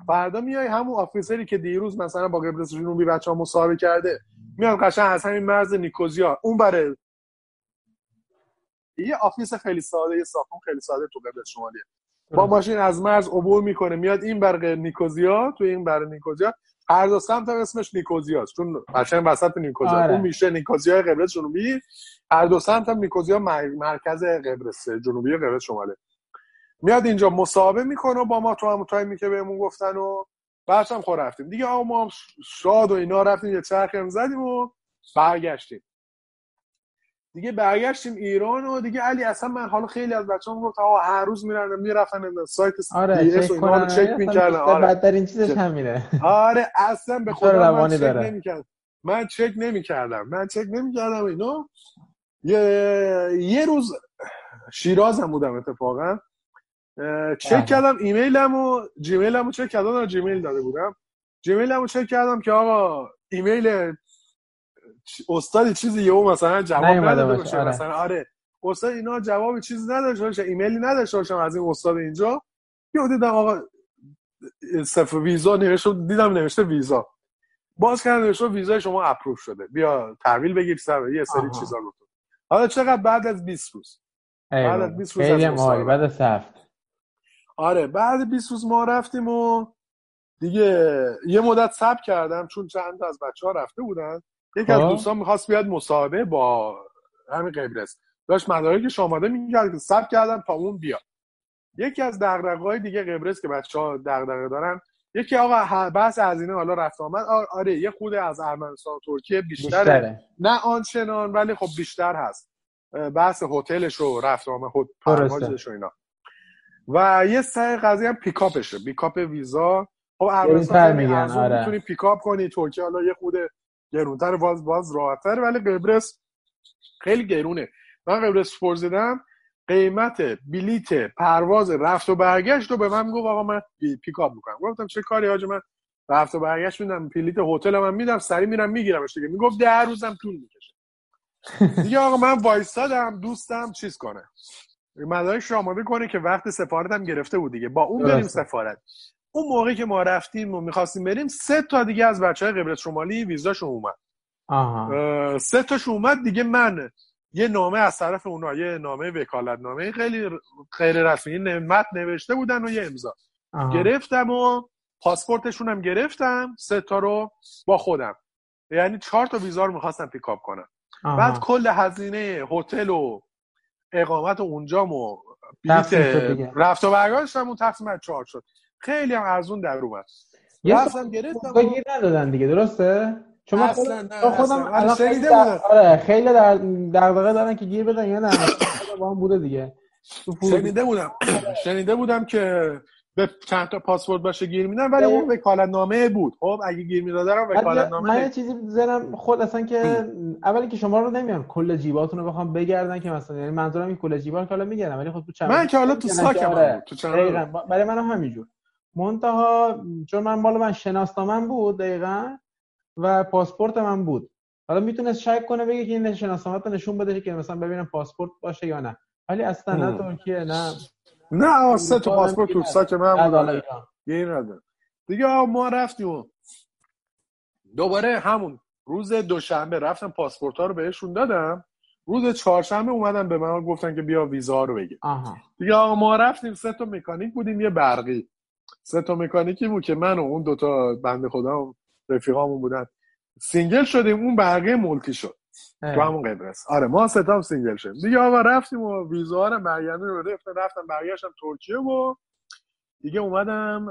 فردا میای همون officer ی که دیروز مثلا با قبرس جنوبی بچه ها مصاحبه کرده. میاد قشنگ از همین مرز نیکوزیا اون برای یه office خیلی ساده یه ساختمون خیلی ساده تو قبرس شمالیه. با. ماشین از مرز عبور می‌کنه میاد این بر نیکوزیا تو این بر نیکوزیا. هر دو سمت هم اسمش نیکوزیاست چون قشنگ وسط نیکوزیا. آره. اون میشه نیکوزیا قبرس جنوبی هر دو سمت هم نیکوزیا مر- مرکز قبرس جنوبی قبرس شماله میاد اینجا مصاحبه می‌کنه با ما تو همون تایمی که بهمون گفتن و بعدش هم خور رفتیم. دیگه آقا ما هم شاد و اینا رفتیم یه چرخی هم زدیم و برگشتیم. دیگه برگشتیم ایران و دیگه علی اصلا من حالا خیلی از بچه‌ها گفت آقا هر روز میرن می‌رفتن سایت آره چک و اینا رو چک می‌کردن. آره. بدترین چیزش. همینه آره اصلا به خدا من روانی چک. نمی‌کردم من چک نمی‌کردم. من چک نمی‌کردم اینا. یه یه روز شیرازم بودم اتفاقا. چک آها. کردم ایمیلم و جیمیلم رو چک کردم جیمیل داده بودم جیمیلم رو چک کردم که آقا ایمیل استادی چیزی یهو مثلا جواب نداده باشه، آره. مثلا آره استاد اینا جواب چیزی نداشته باشه ایمیلی نداشته باشم از این استاد اینجا یهو دیدم آقا صفر ویزا نوشته دیدم نوشته ویزا باز کردم نوشته ویزا شما اپروف شده بیا تحویل بگیر سر یه سری آها. چیزا رو حالا چقدر بعد از 20 روز بعد. از 20 روز. بعد از هفت آره بعد 20 روز ما رفتیم و دیگه یه مدت صبر کردم چون چند از بچه ها رفته بودن. یکی از. دوستان می‌خواست بیاد مصاحبه با همین قبرس. داشت مدارکش آماده می‌کرد که ثبت کردم تا اون بیاد. یکی از دغدغه‌های دیگه قبرس که بچه ها دغدغه دارن یکی آقا بحث هزینه حالا رفت آمد. آره یه خود از ارمنستان و ترکیه بیشتره. بیشتره. نه آنچنان ولی خب بیشتر هست. بحث هتلش رو رفت آمد و اینا. و یه سر قضیه هم پیکاپشه. پیکاپ ویزا. خب ارمنستان میگن آره. می‌تونی پیکاپ کنی. ترکیه حالا یه خود گرونتر باز باز راحتتر ولی قبرس خیلی گرونه. من قبرس پرسیدم قیمت بلیت پرواز رفت و برگشت رو به من گفت آقا من پیکاپ می‌کنم. گفتم چه کاری حاج من رفت و برگشت میدم بلیت هتل من میدم سری میرم میگیرمش دیگه. می‌گفت ده روزم طول می‌کشه. دیگه آقا من وایستادم دوستم چیز کنه. مدارکش آماده کنه که وقت سفارتم گرفته بود دیگه. با اون بریم سفارت. اون موقعی که ما رفتیم و می‌خواستیم بریم سه تا دیگه از بچه های قبرس شمالی ویزاشون اومد. آها. سه تاش اومد دیگه من. یه نامه از طرف اونا یه نامه وکالت نامه خیلی غیر رسمی نعمت نوشته بودن و یه امضا. گرفتم و پاسپورتشون هم گرفتم سه تا رو با خودم. یعنی چهار تا ویزا رو می‌خواستم پیکاپ کنم. بعد کل هزینه هتل و اقامت اونجا و رفت و برگشتم اون تقسیم از چهار شد. خیلی هم ارزون در اومد. رفتم گرفتم گیر ندادن دیگه درسته؟ چون من خودم, خودم الان خیلی آره خیلی در دغدغه دارن که گیر بدن یا نه با هم بوده دیگه. شنیده بودم. شنیده بودم که به چند تا پاسپورت باشه گیر میدن ولی اون وکالت نامه بود. خب اگه گیر می‌دادن وکالت نامه من یه چیزی زنم خود اصلا که اولی که شما رو نمیان کل جیباتون رو بخوام بگردن که مثلا یعنی منظورم این کل جیبا که حالا میگردم ولی خب تو چند من که حالا تو ساکم آره. تو چند برای منم همینجور. منتها چون من مال من شناسنامه بود دقیقا و پاسپورت من بود. حالا می‌تونست شک کنه بگه که این شناسنامه نشون بده که مثلا ببینم پاسپورت باشه یا نه. ولی اصلا نه ترکیه نه. نه سه تا پاسپورت تو ساک من بود یه نداره. دیگه ما رفتیم. دوباره همون روز دوشنبه رفتم پاسپورت ها رو بهشون دادم. روز چهارشنبه اومدن به من گفتن که بیا ویزا رو بگیر. دیگه آقا ما رفتیم سه تا مکانیک بودیم یه برقی. سه تا مکانیکی بود که من و اون دوتا بنده خدا رفیقامون بودن. single شدیم اون برقه multi شد. تو همون قبرس آره ما سه‌تام single شدیم. دیگه آقا رفتیم و ویزا رو برگردیم رو رفتم رفتم برگشتم ترکیه و دیگه اومدم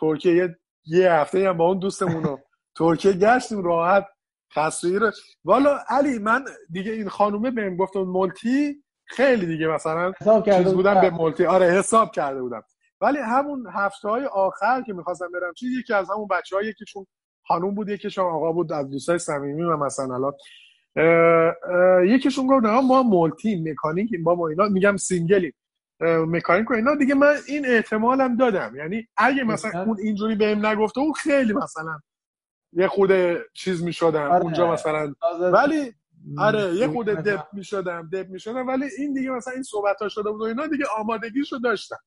ترکیه. یه, یه هفته هم با اون دوستمون رو ترکیه گشتیم راحت خستگی رو. والا علی من دیگه این خانومه بهم گفت multi خیلی دیگه مثلا چیز بودم به multi آره حساب کرده بودم. ولی همون هفته های آخر که می‌خواستم برم چیزی یکی از همون بچه که چون خانوم بود یکیشون آقا بود از دوستای صمیمی و مثلا الان یکیشون گفت نه ما multi مکانیک با ما اینا میگم single ی مکانیک و اینا. دیگه من این احتمالم دادم. یعنی اگه مثلا اون اینجوری بهم نگفته اون خیلی مثلا یه خود چیز می‌شدم. آره. اونجا مثلا ولی آره یه خود دپ می‌شدم دپ می‌شدم. ولی این دیگه مثلا این صحبت ها شده بود و اینا دیگه آمادگیشو داشتم.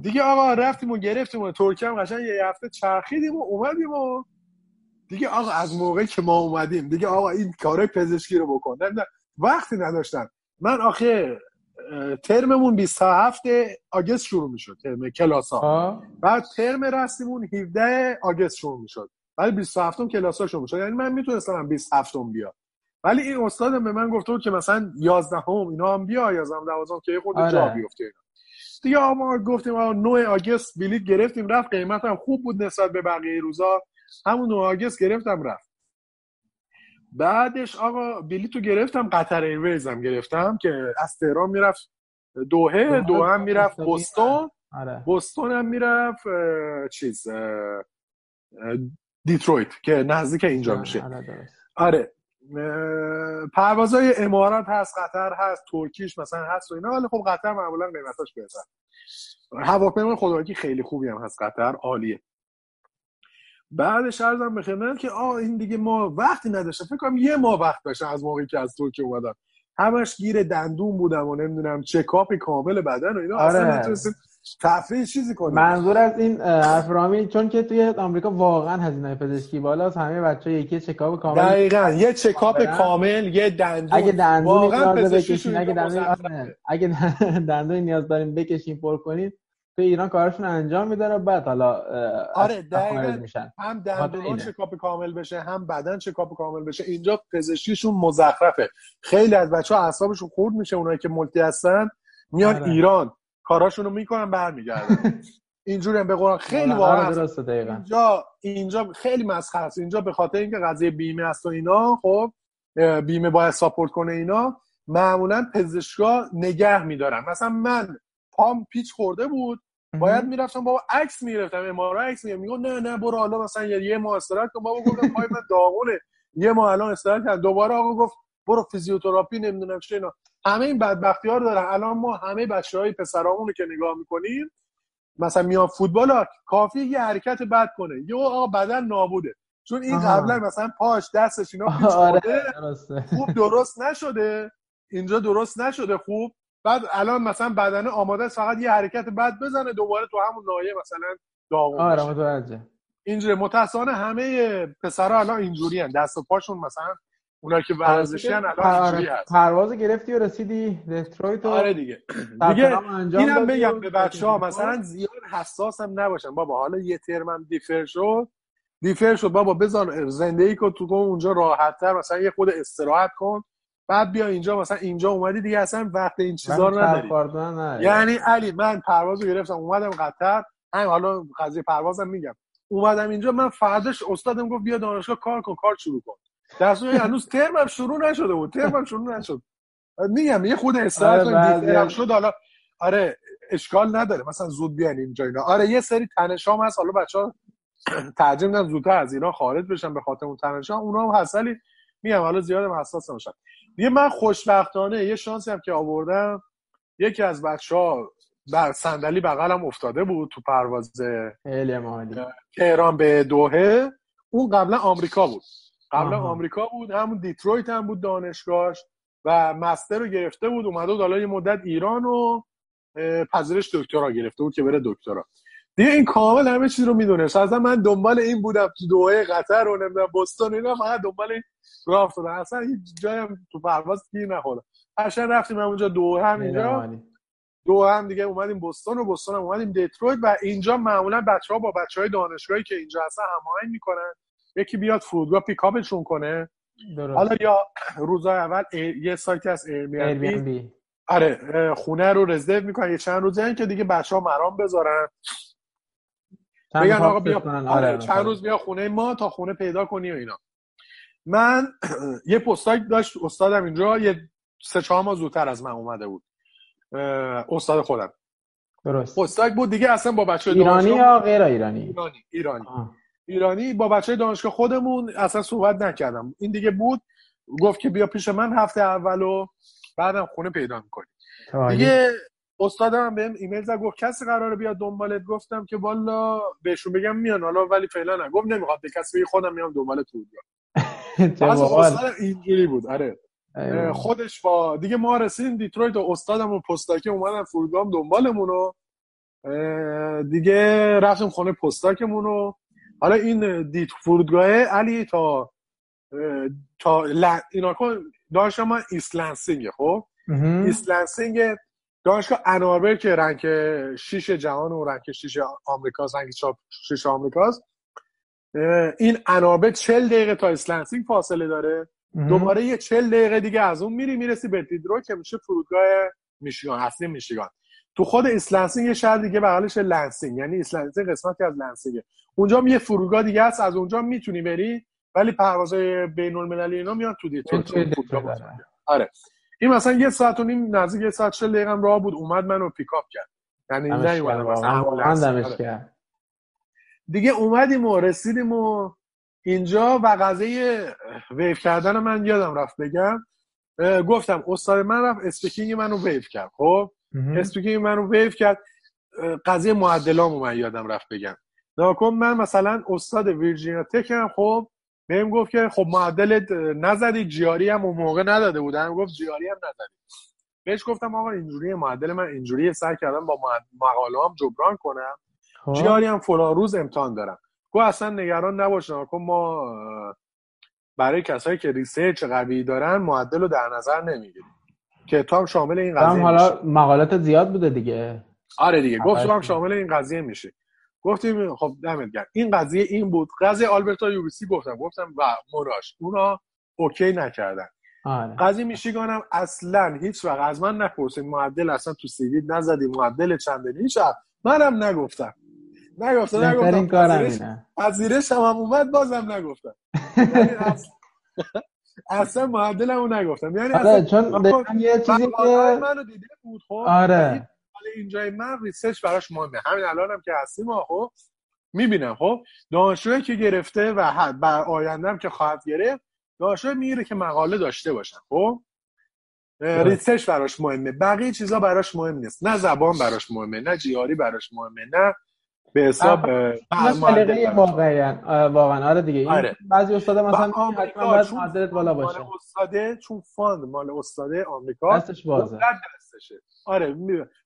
دیگه آقا رفتیم و گرفتیم و ترکیه هم قشنگ یه هفته چرخیدیم و اومدیم و دیگه آقا از موقعی که ما اومدیم دیگه آقا این کارهای پزشکی رو بکن. وقتی نداشتم من آخه ترممون 27 آگست شروع می‌شد ترم کلاس ها بعد ترم رسمیمون 17 آگست شروع می‌شد. ولی 27 م کلاس ها شروع می‌شد. یعنی من می‌تونستم 27 م بیاد ولی این استادم به من گفته بود که مثلا 11 هم اینا هم بیا 11 12 که خود آره. جا بیفته دیگه ما گفتیم آقا 9 آگست بلیت گرفتیم رفت قیمت هم خوب بود نسبت به بقیه روزا. همون 9 آگست گرفتم رفت. بعدش آقا بلیتو گرفتم قطر ایرویز هم گرفتم که از تهران می‌رفت. دوهه دوه هم می‌رفت. بوستون آره. بوستون هم می‌رفت چیز دیترویت که نزدیک اینجا میشه. آره, آره. پروازهای امارات هست قطر هست ترکیش مثلا هست و اینا ولی خب قطر معمولا قیمتاش بهتر هواپیما خداوندی خیلی خوبی هم هست قطر عالیه. بعدش ارزم به خدمت که آه این دیگه ما وقتی نداشتم. فکر کنم یه ماه وقت داشتم از موقعی که از ترکیه اومدم. همش گیر دندون بودم و نمی‌دونم چکاپ کامل بدن و اینا. آره. اصلا تفریح چیزی کنیم. منظور از این حرف چون که توی آمریکا واقعا هزینه پزشکی بالاست. همه بچه یکی چکاپ کامل دقیقاً. یه چکاپ کامل یه دندون. اگه دندون واقعا بکشین اگه دندون اگه دندون نیاز داریم بکشین پر کنین تو ایران کارشون انجام میدن و بعد حالا آره میشن. هم دندون چکاپ کامل بشه هم بدن چکاپ کامل بشه اینجا پزشکیشون مزخرفه. خیلی از بچه ها اعصابشون خورد میشه اونایی که ملتی هستن میان آره. ایران کاراشون رو می‌کنن برمیگردن. اینجوری هم به قرآن خیلی واقعا اینجا اینجا خیلی مسخره است. اینجا به خاطر اینکه قضیه بیمه است و اینا خب بیمه باید ساپورت کنه اینا معمولا پزشکا نگه میدارن. مثلا من پام پیچ خورده بود. باید می‌رفتم بابا عکس می‌گرفتم ام عکس میگم نه نه برو حالا مثلا یه ماه استراحت کن. بابا گفتم پای من داغونه. یه ماه الان استراحت کردم. دوباره آقا گفت برو فیزیوتراپی نمی‌دونم چه اینا. همه این بدبختی ها رو دارن. الان ما همه بچه های پسرامون رو که نگاه می‌کنیم مثلا میان فوتبال ها کافی یه حرکت بد کنه. یه آقا بدن نابوده. چون این قبلا مثلا پاش دستش اینا آره، خوب درست نشده. اینجا درست نشده خوب. بعد الان مثلا بدنه آماده است فقط یه حرکت بد بزنه دوباره تو همون نایه مثلا داغون آره متوجه. اینجوری متأسفانه همه پسرا الان اینجوری هن. دست و پاشون مثلا اونایی که ورزشی الان اینجوری هست. پرواز گرفتی و رسیدی دترویت آره دیگه. دیگه اینم بگم به بچه ها مثلا زیاد حساس هم نباشن بابا حالا یه ترمم دیفر شد. دیفر شد بابا بذار زندگی کن تو اونجا راحت تر مثلا یه خود استراحت کن. بعد بیا اینجا مثلا اینجا اومدی دیگه اصلا وقت این چیزا رو نداری. یعنی علی من پرواز رو گرفتم اومدم قطر. همین حالا قضیه پروازم میگم. اومدم اینجا من فرداش استادم گفت بیا دانشگاه کار کن کار شروع کن. در صورتی هنوز ترمم شروع نشده بود ترمم شروع نشد. میگم یه خود استراحت آره شد حالا آره اشکال نداره. مثلا زود بیان اینجا اینا. آره یه سری تنشام هست. حالا بچه‌ها میدن زودتر از ایران خارج بشن به خاطر اون تنشام. اونا هم حسلی میگم حالا زیاد حساس نمیشن یه من خوشبختانه یه شانسی هم که آوردم یکی از بچه ها بر صندلی بغلم افتاده بود تو پرواز تهران به دوهه اون قبلا آمریکا بود. قبلا آمریکا بود همون دیترویت هم بود دانشگاهش و مستر رو گرفته بود اومده بود حالا یه مدت ایران و پذیرش دکترا گرفته بود که بره دکترا. دیگه این کامل همه چیز رو می‌دونه اصلا من دنبال این بودم تو دوحه قطر و نمی‌دونم بستون اینا فقط دنبال این راه افتادم. اصلا هیچ جایم تو پرواز گیر نخوردم. قشنگ رفتیم اونجا دوحه هم اینجا. دو هم دیگه اومدیم بستون و بستون هم اومدیم دیترویت و اینجا معمولا بچه ها با بچه های دانشگاهی که اینجا هستن هماهنگ می‌کنن. یکی بیاد فرودگاه پیکاپشون کنه. درست. حالا یا روزای اول یه سایتی از ایربی آره خونه رو رزرو می‌کنن. یه چند روزه که دیگه بچه ها مرام بذارن. بگن آقا بیا. آره, آره چند روز بیا خونه ما تا خونه پیدا کنی و اینا. من یه پستاک داشت استادم اینجا یه سه چهار ماه زودتر از من اومده بود. استاد خودم. درست. پستاک بود دیگه اصلا با بچه ایرانی یا غیر ایرانی؟ ایرانی ایرانی. ایرانی با بچه دانشگاه خودمون اصلا صحبت نکردم. این دیگه بود گفت که بیا پیش من هفته اولو بعدم خونه پیدا می‌کنی. دیگه استادم بهم ایمیل زد گفت کسی قراره بیاد دنبالت؟ گفتم که والا بهشون بگم میان. حالا ولی فعلا نه. گفت نمی‌خواد به کسی خودم میام دنبال تو استاد اینجوری بود. آره. خودش با دیگه ما رسیدیم دیترویت و استادم و postdoc ی اومدن فرودگاه دنبالمون و دیگه رفتیم خونه postdoc مون و حالا این دیت فرودگاه علی تا تا اینا کن داشتم من ایست لنسینگ خب؟ ایست لنسینگ دانشگاه ان آربر که rank 6 جهان و rank 6 آمریکاست rank 6 آمریکاست. این ان آربر 40 دقیقه تا ایست لنسینگ فاصله داره. دوباره یه 40 دقیقه دیگه از اون میری می‌رسی به دیترویت که میشه فرودگاه میشیگان اصلی میشیگان. تو خود ایست لنسینگ یه شهر دیگه بغلش لنسینگ یعنی ایست لنسینگ قسمتی از لنسینگه. اونجا یه فرودگاه دیگه هست از اونجا می‌تونی بری ولی پروازهای بین المللی اینا میان تو دیترویت آره. این مثلا یه ساعت و نیم نزدیک یه ساعت چهل دقیقه راه بود اومد منو pick up کرد. یعنی نیومد مثلا دیگه اومدیم و رسیدیم و اینجا و قضیه waive کردن من یادم رفت بگم. گفتم استاد من رفت speaking منو waive کرد. خب؟ speaking منو waive کرد. قضیه معدلامو من یادم رفت بگم. ناکن من مثلا استاد ویرجینیا تکم خب؟ بهم گفت که خب معدل نزدی GRE هم اون موقع نداده بودن گفت GRE هم نزدی. بهش گفتم آقا اینجوری معدل من اینجوری سعی کردم با مقاله هم جبران کنم. خب. GRE هم فلان روز امتحان دارم. گفت اصلا نگران نباش چون که ما برای کسایی که research قوی دارن معدل رو در نظر نمی‌گیریم. که تو شامل این قضیه حالا مقالات زیاد بوده دیگه. آره دیگه گفتم هم شامل این قضیه میشه. گفتیم خب دمت گرم. این قضیه این بود. قضیه آلبرتا UBC گفتم. گفتم و موراش. اونا OK نکردن. آره. قضیه میشیگان هم اصلا هیچ وقت از من نپرسید. معدل اصلا تو سیوید نزدی. معدل چنده هیچ منم نگفتم. نگفتم نگفتم. پذیرش, پذیرش هم, هم اومد بازم نگفتم. یعنی اصلا معدلم رو نگفتم. یعنی آره چون یه چیزی که منو دیده بود خب؟ آره. اینجای من research براش مهمه. همین الانم که هستیم خب می‌بینم. خب دانشجویی که گرفته و برا آینده هم که خواهد گرفت دانشجو میره که مقاله داشته باشن. خب؟ research براش مهمه. بقیه چیزا براش مهم نیست. نه زبان براش مهمه نه GRE براش مهمه نه به حساب سلیقه واقعا واقعا. آره دیگه. آره. بعضی استادا مثلا حتما باید معدلت بالا باشه. استاده چون fund مال استاده آمریکا دستش بازه. دستشه. آره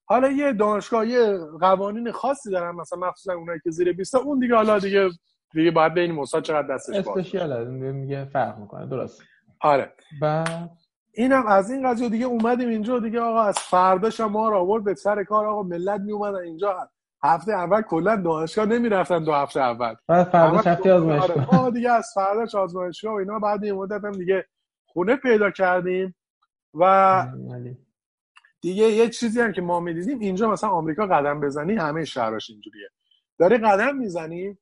حالا یه دانشگاه یه قوانین خاصی دارن مثلا مخصوصا اونایی که زیر 20 اون دیگه حالا دیگه دیگه باید بین موساد چقدر دستش باشه. اسپشیال میگه فرق می‌کنه درست. آره. بعد؟ اینم از این قضیه دیگه اومدیم اینجا دیگه آقا از فرداش ما رو آورد به سر کار آقا ملت می اومدن اینجا. هفته اول کلا دانشگاه نمی‌رفتن دو هفته اول. بعد فرداش هفته آزمایشگاه؟ آره دیگه از فرداش آزمایشگاه و اینا بعد این مدت هم دیگه خونه پیدا کردیم و دیگه یه چیزی هم که ما می‌دیدیم اینجا مثلا آمریکا قدم بزنی همه شهراش اینجوریه. داری قدم می‌زنی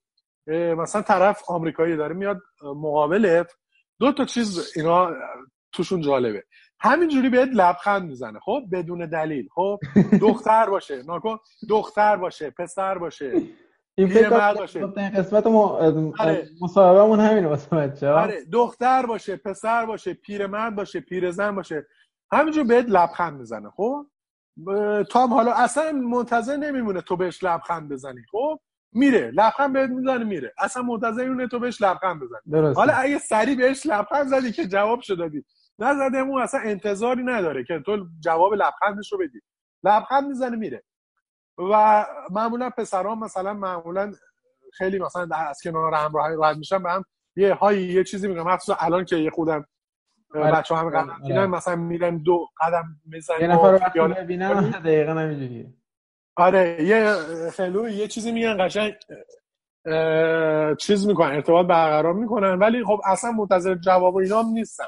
مثلا طرف آمریکایی داره میاد مقابلت دو تا چیز اینا توشون جالبه. همینجوری بهت لبخند می‌زنه خب؟ بدون دلیل خب؟ دختر باشه ناکن دختر باشه پسر باشه این فکر باشه. قسمت آره. مصاحبهمون همینه واسه بچه آره دختر باشه پسر باشه پیرمرد باشه پیرزن باشه. همینجور بهت لبخند می‌زنه خب؟ تو هم حالا اصلا منتظر نمیمونه تو بهش لبخند بزنی خب؟ میره لبخند بهت می‌زنه میره. اصلا منتظر اونه تو بهش لبخند بزنی. حالا اگه سری بهش لبخند زدی که جواب شده دادی. نزده اون اصلا انتظاری نداره که تو جواب لبخندش رو بدی. لبخند می‌زنه میره. و معمولا پسران مثلا معمولا خیلی مثلا از کنار همراه رد میشن به هم یه های یه چیزی میگم. مخصوصا الان که یه خودم. بچه هم قدم آره. مثلا میرن دو قدم می‌زنن یه نفر رو وقتی ببینن دقیقا نمیجوریه آره یه خیلو یه چیزی میگن قشنگ چیز می‌کنن ارتباط برقرار می‌کنن ولی خب اصلا منتظر جواب اینا هم نیستن.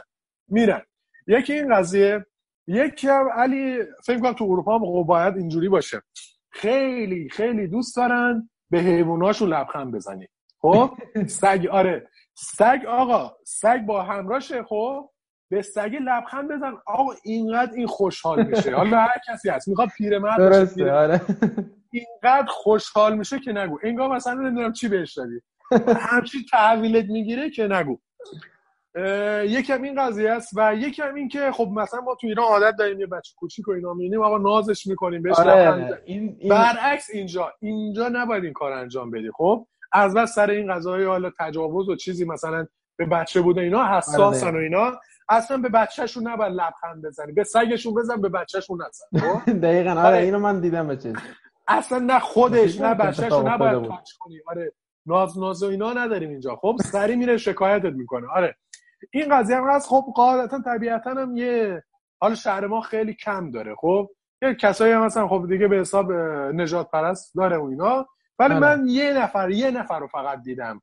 میرن. یکی این قضیه یکی هم علی فکر کنم تو اروپا هم خب باید اینجوری باشه. خیلی خیلی دوست دارن به حیواناشون لبخند بزنی. خب؟ سگ آره. سگ آقا سگ با همراشه خب؟ به سگ لبخند بزن. آقا اینقدر این خوشحال میشه. حالا هر کسی هست. می‌خواد پیرمرد درسته آره. اینقدر خوشحال میشه که نگو. انگار مثلا نمی‌دونم چی بهش دادی. همچین تحویلت می‌گیره که نگو. یکم این قضیه است و یکم این که خب مثلا ما تو ایران عادت داریم یه بچه کوچیک و اینا می‌بینیم آقا نازش می‌کنیم بهش آره. این, این... برعکس اینجا. اینجا نباید این کار انجام بدی خب؟ از بس سر این قضایی حالا تجاوز و چیزی مثلا به بچه بوده اینا حساسن آره. و اینا. اصلا به بچهشون نباید لبخند بزنی. به سگشون بزن به بچهشون نزن. خب؟ دقیقا. آره, آره. اینو من دیدم به اصلا نه خودش نه بچهشون نباید تاچ کنی. آره. ناز ناز و اینا نداریم اینجا. خب سری میره شکایتت می‌کنه. آره. این قضیه هم هست. خب قاعدتا طبیعتا هم یه حالا شهر ما خیلی کم داره. خب یه کسایی هم مثلا خب دیگه به حساب نژادپرست داره و اینا. ولی آره. من یه نفر یه نفر رو فقط دیدم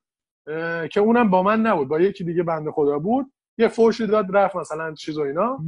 که اونم با من نبود. با یکی دیگه بنده خدا بود. یه فوشی داد رفت مثلا چیز و اینا.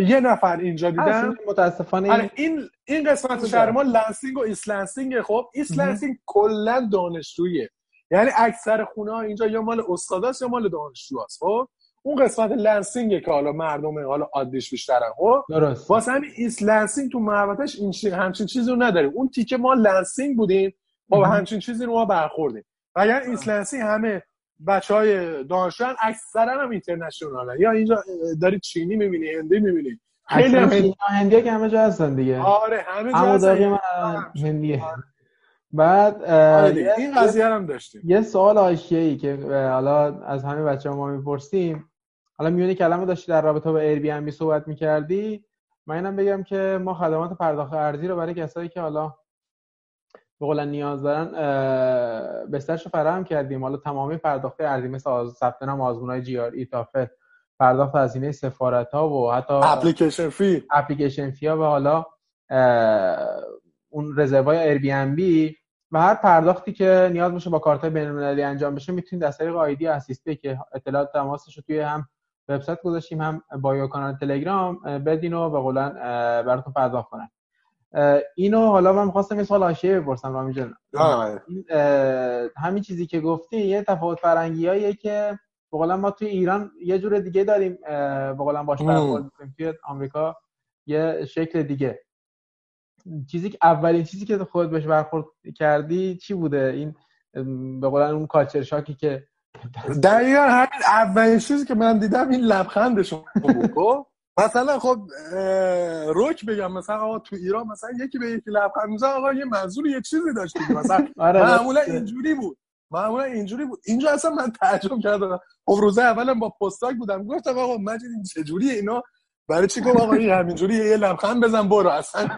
یه نفر اینجا دیدم. متاسفانه آره این این قسمت شهر ما لنسینگ و ایست لنسینگ خب ایست لنسینگ کلا دانشجوییه یعنی اکثر خونه ها اینجا یا مال استاداست یا مال دانشجوهاست. خب اون قسمت لنسینگ که حالا مردم حالا عادیش بیشترن. خب درست. واسه همین ایست لنسینگ تو محوطش این چی... همچین چیزی رو نداریم. اون تیکه ما لنسینگ بودیم. با همچین چیزی رو ما برخوردیم. و یعنی ایست لنسینگ همه بچه های دانشجو اکثرا هم international یا اینجا داری چینی می‌بینی هندی می‌بینی. خیلی هم هندی که همه جا هستن دیگه. آره همه جا هستن. هندیه بعد آره این قضیه هم داشتیم. یه سوال ای که حالا از همه بچه ها ما می‌پرسیم. حالا میون کلامت داشتی در رابطه با Airbnb صحبت می‌کردی. من اینم بگم که ما خدمات پرداخت ارزی رو برای کسایی که حالا به قول نیاز دارن بسترش رو فراهم کردیم. حالا تمامی پرداخت ارزی مثل ثبت نام آزمون های GRE TOEFL پرداخت هزینه سفارت ها و حتی application fee. application fee ها و حالا اون رزروای Airbnb و هر پرداختی که نیاز باشه با کارت بین‌المللی انجام بشه می‌تونید از طریق ID اسیسته که اطلاعات تماسش رو توی هم وبسایت گذاشتیم هم بایو کانال تلگرام بدین و به قولا براتون پرداخت کنن. اینو حالا من می‌خواستم یه سوال حاشیه بپرسم رامی جان. همین چیزی که گفتی یه تفاوت فرنگیاییه که به ما توی ایران یه جور دیگه داریم به قولن باش برخورد می‌کنیم. توی آمریکا یه شکل دیگه. چیزی که اولین چیزی که خود بهش برخورد کردی چی بوده؟ این به قولن اون کالچر شاکی که دقیقا همین اولین چیزی که من دیدم این لبخندشون بود خب؟ مثلا خب روک بگم مثلا آقا تو ایران مثلا یکی به یکی لبخند می‌زنه آقا یه منظور یه چیزی داشت مثلا آره، معمولا اینجوری بود. معمولا اینجوری بود. اینجا اصلا من تعجب کردم. خب روزه اولم با پستاک بودم. گفتم آقا مجید این چجوریه اینا؟ برای چی گفت آقا این همینجوری یه لبخند بزن برو. اصلا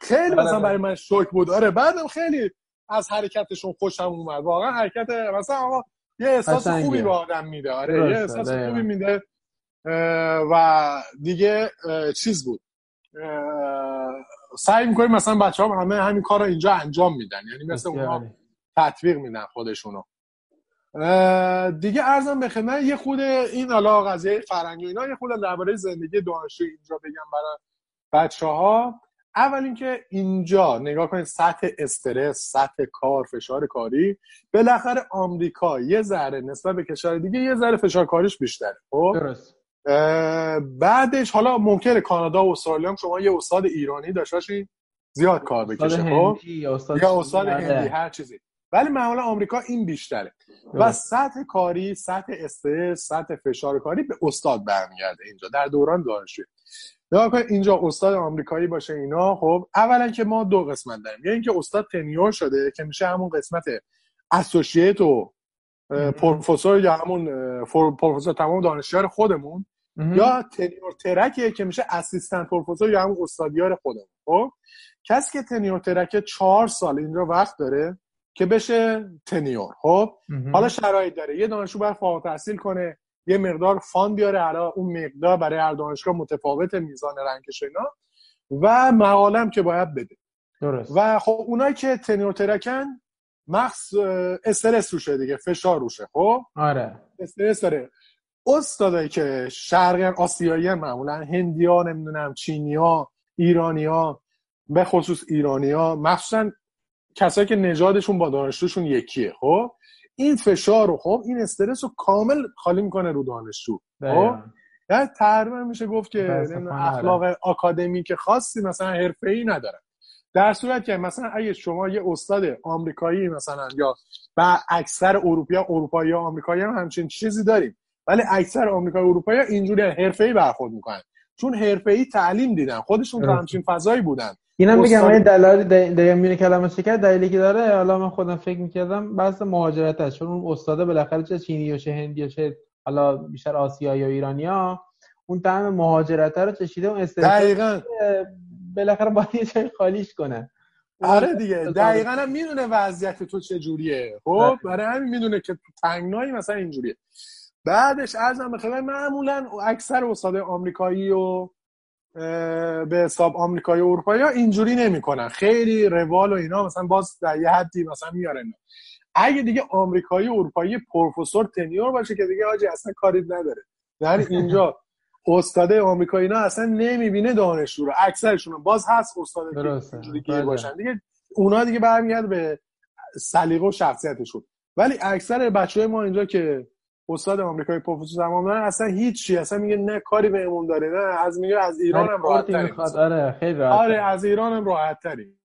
خیلی آره، مثلا برای من شوک بود. آره بعدم خیلی از حرکتشون خوشم اومد. واقعا حرکت مثلا آقا یه احساس خوبی به آدم میده. آره یه احساس خوبی میده. و دیگه چیز بود. سعی می‌کنیم مثلا بچه ها همه همین کار رو اینجا انجام میدن. یعنی مثل اونا تطبیق میدن خودشونو. دیگه ارزم به خدمت یه خود این حالا قضیه فرنگی و اینا یه خود درباره زندگی دانشجو اینجا بگم برای بچه ها اول اینکه اینجا نگاه کنید سطح استرس سطح کار فشار کاری بالاخره آمریکا یه ذره نسبت به کشور دیگه یه ذره فشار کاریش بیشتره. خب؟ درست. بعدش حالا ممکنه کانادا و استرالیا هم شما یه استاد ایرانی داشته زیاد کار بکشه خب؟ یا استاد, هندی هر چیزی. ولی معمولا آمریکا این بیشتره. و سطح کاری سطح استرس سطح فشار کاری به استاد برمیگرده اینجا در دوران دانشجویی نگاه کنید اینجا استاد آمریکایی باشه اینا خب؟ اولا که ما دو قسمت داریم. یه اینکه استاد تنیور شده که میشه همون قسمت اسوسییت و پروفسور یا همون پروفسور تمام دانشیار خودمون. یا تنیور ترکیه که میشه اسیستنت پروفسور یا همون استادیار خودمون. خب؟ کسی که تنیور ترکه چهار سال اینجا وقت داره که بشه تنیور خب؟ حالا شرایط داره. یه دانشجو باید فارغ تحصیل کنه یه مقدار فان بیاره حالا اون مقدار برای هر دانشگاه متفاوت میزان رنگش اینا و مقالم که باید بده. درست. و خب اونایی که تنیور ترکن مخص استرس روشه دیگه فشار روشه خب؟ آره. استرس داره. استادایی که شرق آسیایی معمولا هندیا نمی‌دونم چینیا ایرانیا به خصوص ایرانیا مخصوصا کسایی که نژادشون با دانشجوشون یکیه خب؟ این فشار رو خب؟ این استرس رو کامل خالی می‌کنه رو دانشجو خب؟ یعنی تقریبا میشه گفت که اخلاق آکادمیک خاصی مثلا حرفه‌ای نداره. در صورت که مثلا اگه شما یه استاد آمریکایی مثلا یا با اکثر اروپا اروپایی یا آمریکایی هم همچین چیزی داریم. ولی اکثر آمریکایی اروپایی اینجوری حرفه‌ای برخورد می‌کنن. چون حرفه‌ای تعلیم دیدن. خودشون تو همچین فضایی بودن. اینم بگم این دلایل میونه کلمه شکر دلیلی که داره حالا من خودم فکر می‌کردم بحث مهاجرت هست چون اون استاده بالاخره چه چینی یا چه هندی یا چه حالا بیشتر آسیایی یا ایرانیا اون طعم مهاجرت رو چشیده اون دقیقاً. بالاخره باید یه جای خالیش کنه آره دیگه. دقیقا هم می‌دونه وضعیت تو چه جوریه خب بله. برای همین می‌دونه که تو تنگنایی مثلا اینجوریه. بعدش ارزم به معمولا اکثر استاد آمریکایی و به حساب آمریکایی و اروپایی ها اینجوری نمی‌کنن. خیلی روال و اینا مثلا باز در یه حدی مثلا میارن اگه دیگه آمریکایی و اروپایی پروفسور تنیور باشه که دیگه آجی اصلا کاری نداره. یعنی اینجا استاد آمریکایی اینا اصلا نمی‌بینه دانشجو رو. اکثرشون باز هست استاد اینجوری که بله. باشن. دیگه اونا دیگه برمیگرد به سلیقه و شخصیتشون. ولی اکثر بچه ما اینجا که استاد آمریکایی پروفسور زمان دارن اصلا هیچی اصلا میگه نه کاری بهمون داره نه از میگه از ایران هم راحت آره خیلی راحت آره از ایران هم راحت تری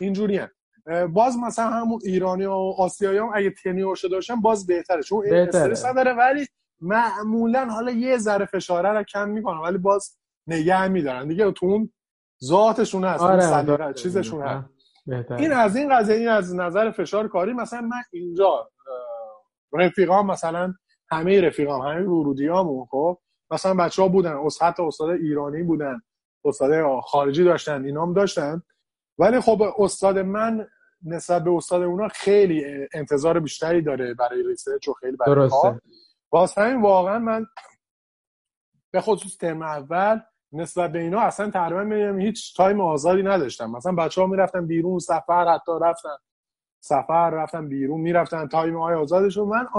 اینجوری هم. باز مثلا همون ایرانی و آسیایی هم اگه تنیور شده باشن باز بهتره. چون این استرس داره ولی معمولا حالا یه ذره فشاره رو کم می‌کنن ولی باز نگه میدارن. دیگه تو اون ذاتشون هست آره چیزشون هست. این از این قضیه این از نظر فشار کاری. مثلا من اینجا رفیقام مثلا همه رفیقام همه ورودیامون خب؟ مثلا بچه ها بودن حتی استاد ایرانی بودن استاد خارجی داشتن اینام داشتن. ولی خب استاد من نسبت به استاد اونا خیلی انتظار بیشتری داره برای ریسرچ و خیلی برای کار. واسه همین واقعا من به خصوص ترم اول نسبت به اینا اصلا تقریبا میگم هیچ تایم آزادی نداشتم. مثلا بچه ها می‌رفتن بیرون سفر حتی رفتن سفر رفتن بیرون می‌رفتن تایم های آزادشون. من